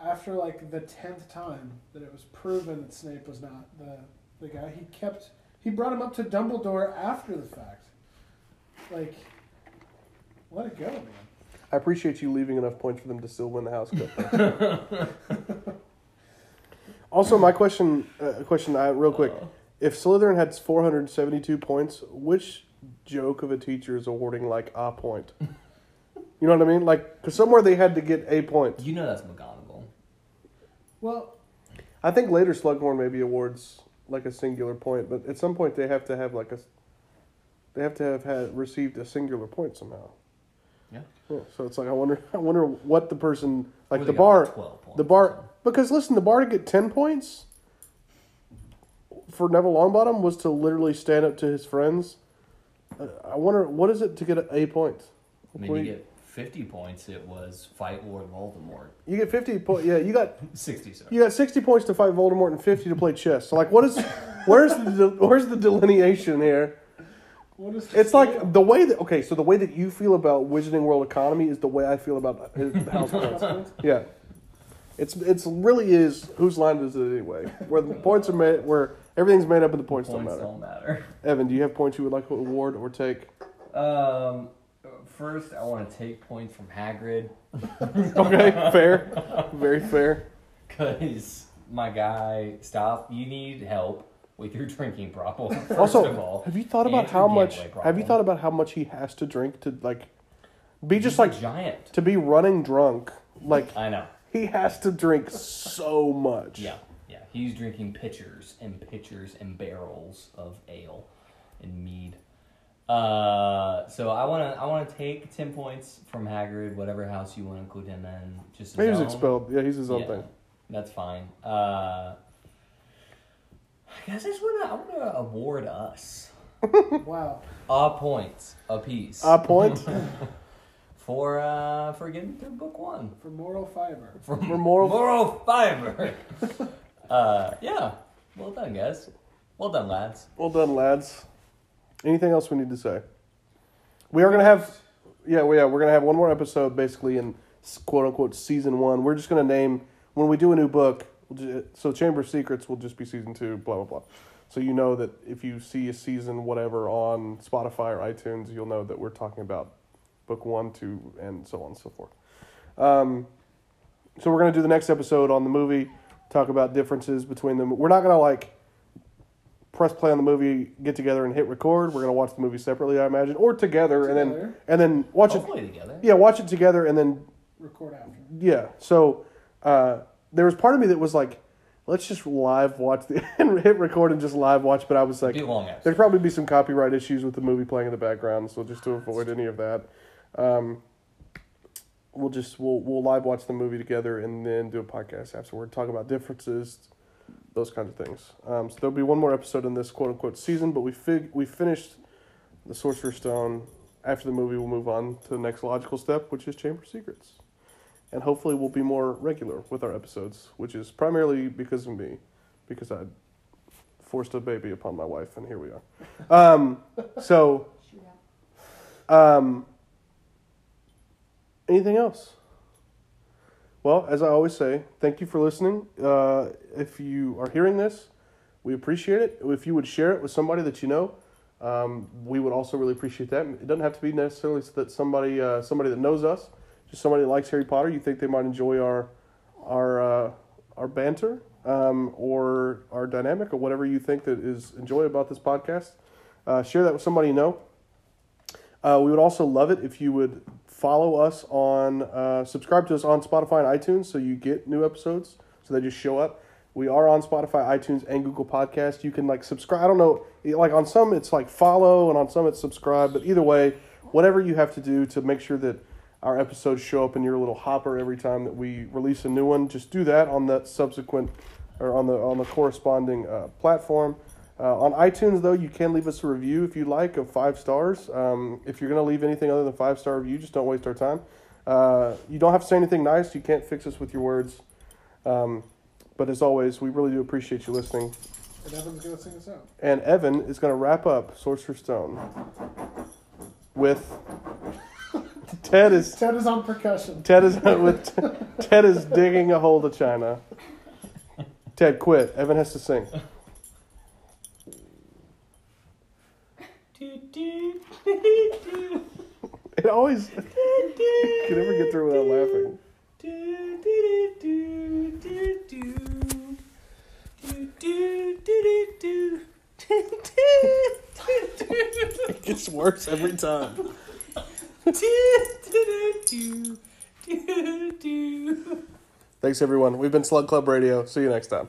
after like the tenth time that it was proven that Snape was not the the guy. He kept he brought him up to Dumbledore after the fact. Like, let it go, man. I appreciate you leaving enough points for them to still win the House Cup. also, my question, uh, question, I, real quick: If Slytherin had 472 points, which joke of a teacher is awarding like a point? You know what I mean? Like, because somewhere they had to get a point. You know that's McGonagall. Well, I think later Slughorn maybe awards like a singular point, but at some point they have to have like a, they have to have had received a singular point somehow. Yeah. Yeah, so it's like I wonder, I wonder what the person like Well, the they got bar, 12 points, the bar so. because listen, the bar to get ten points for Neville Longbottom was to literally stand up to his friends. Uh, I wonder what is it to get a point. I mean, you get 50 points, it was fight Lord Voldemort. You get fifty points. Yeah, you got 60, sorry. You got sixty points to fight Voldemort and fifty to play chess. So like, what is, where's the where's the delineation here? what is the It's like scale? the way that okay, so the way that you feel about Wizarding World economy is the way I feel about his house points. Yeah, it's it's really is whose line is it anyway? Where the points are made, where everything's made up and the points, Points don't matter. don't matter. Evan, do you have points you would like to award or take? Um, first, I want to take points from Hagrid Okay, fair, very fair. because my guy, stop. You need help with your drinking problem. First also, of all, have you thought about how much? gambling Have you thought about how much he has to drink to like be He's just like giant. to be running drunk? Like I know. he has to drink so much. Yeah, yeah. He's drinking pitchers and pitchers and barrels of ale and mead. Uh, so I wanna I wanna take ten points from Hagrid, whatever house you want to include him in. Just his Maybe he's own. expelled. Yeah, he's his own Yeah, thing. That's fine. Uh, I guess I just wanna I wanna award us wow. a point a piece A point for uh for getting through book one. For moral fiber. For for moral. moral fiber. uh, yeah. Well done, guys. Well done, lads. Well done, lads. Anything else we need to say? We are gonna have, yeah, well, yeah, we're gonna have one more episode, basically in quote unquote season one. We're just gonna name when we do a new book. So Chamber of Secrets will just be season two. Blah blah blah. So you know that if you see a season whatever on Spotify or iTunes, you'll know that we're talking about book one, two, and so on and so forth. Um, so we're gonna do the next episode on the movie. Talk about differences between them. We're not gonna like press play on the movie, get together and hit record. We're gonna watch the movie separately, I imagine, or together, and then Together. and then watch it. Hopefully together. Yeah, watch it together, and then Record after. yeah. So uh, there was part of me that was like, let's just live watch the and hit record and just live watch. But I was like, Be long episode. there'd probably be some copyright issues with the movie playing in the background. So just to avoid any of that, um, we'll just we'll we'll live watch the movie together and then do a podcast afterward. Talk about differences, those kinds of things. Um, so there'll be one more episode in this quote unquote season, but we fig- we finished the Sorcerer's Stone. After the movie, we'll move on to the next logical step, which is Chamber Secrets. And hopefully, we'll be more regular with our episodes, which is primarily because of me, because I forced a baby upon my wife, and here we are. Um, so, um, anything else? Well, as I always say, thank you for listening. Uh, if you are hearing this, we appreciate it. If you would share it with somebody that you know, um, we would also really appreciate that. It doesn't have to be necessarily that somebody uh, somebody that knows us, just somebody that likes Harry Potter. You think they might enjoy our our uh, our banter um, or our dynamic or whatever you think that is enjoyable about this podcast. Uh, share that with somebody you know. Uh, we would also love it if you would follow us on, uh, subscribe to us on Spotify and iTunes so you get new episodes. So they just show up. We are on Spotify, iTunes, and Google Podcast. You can like subscribe. I don't know, like on some it's like follow, and on some it's subscribe. But either way, whatever you have to do to make sure that our episodes show up in your little hopper every time that we release a new one, just do that on that subsequent or on the on the corresponding uh, platform. Uh, on iTunes, though, you can leave us a review if you like of five stars. Um, if you're going to leave anything other than five star review, just don't waste our time. Uh, you don't have to say anything nice. You can't fix us with your words. Um, but as always, we really do appreciate you listening. And Evan's gonna sing us out. And Evan is going to wrap up Sorcerer's Stone with Ted is Ted is on percussion. Ted is with Ted is digging a hole to China. Ted, quit. Evan has to sing. It always can never get through without laughing. It gets worse every time. Thanks everyone. We've been Slug Club Radio. See you next time.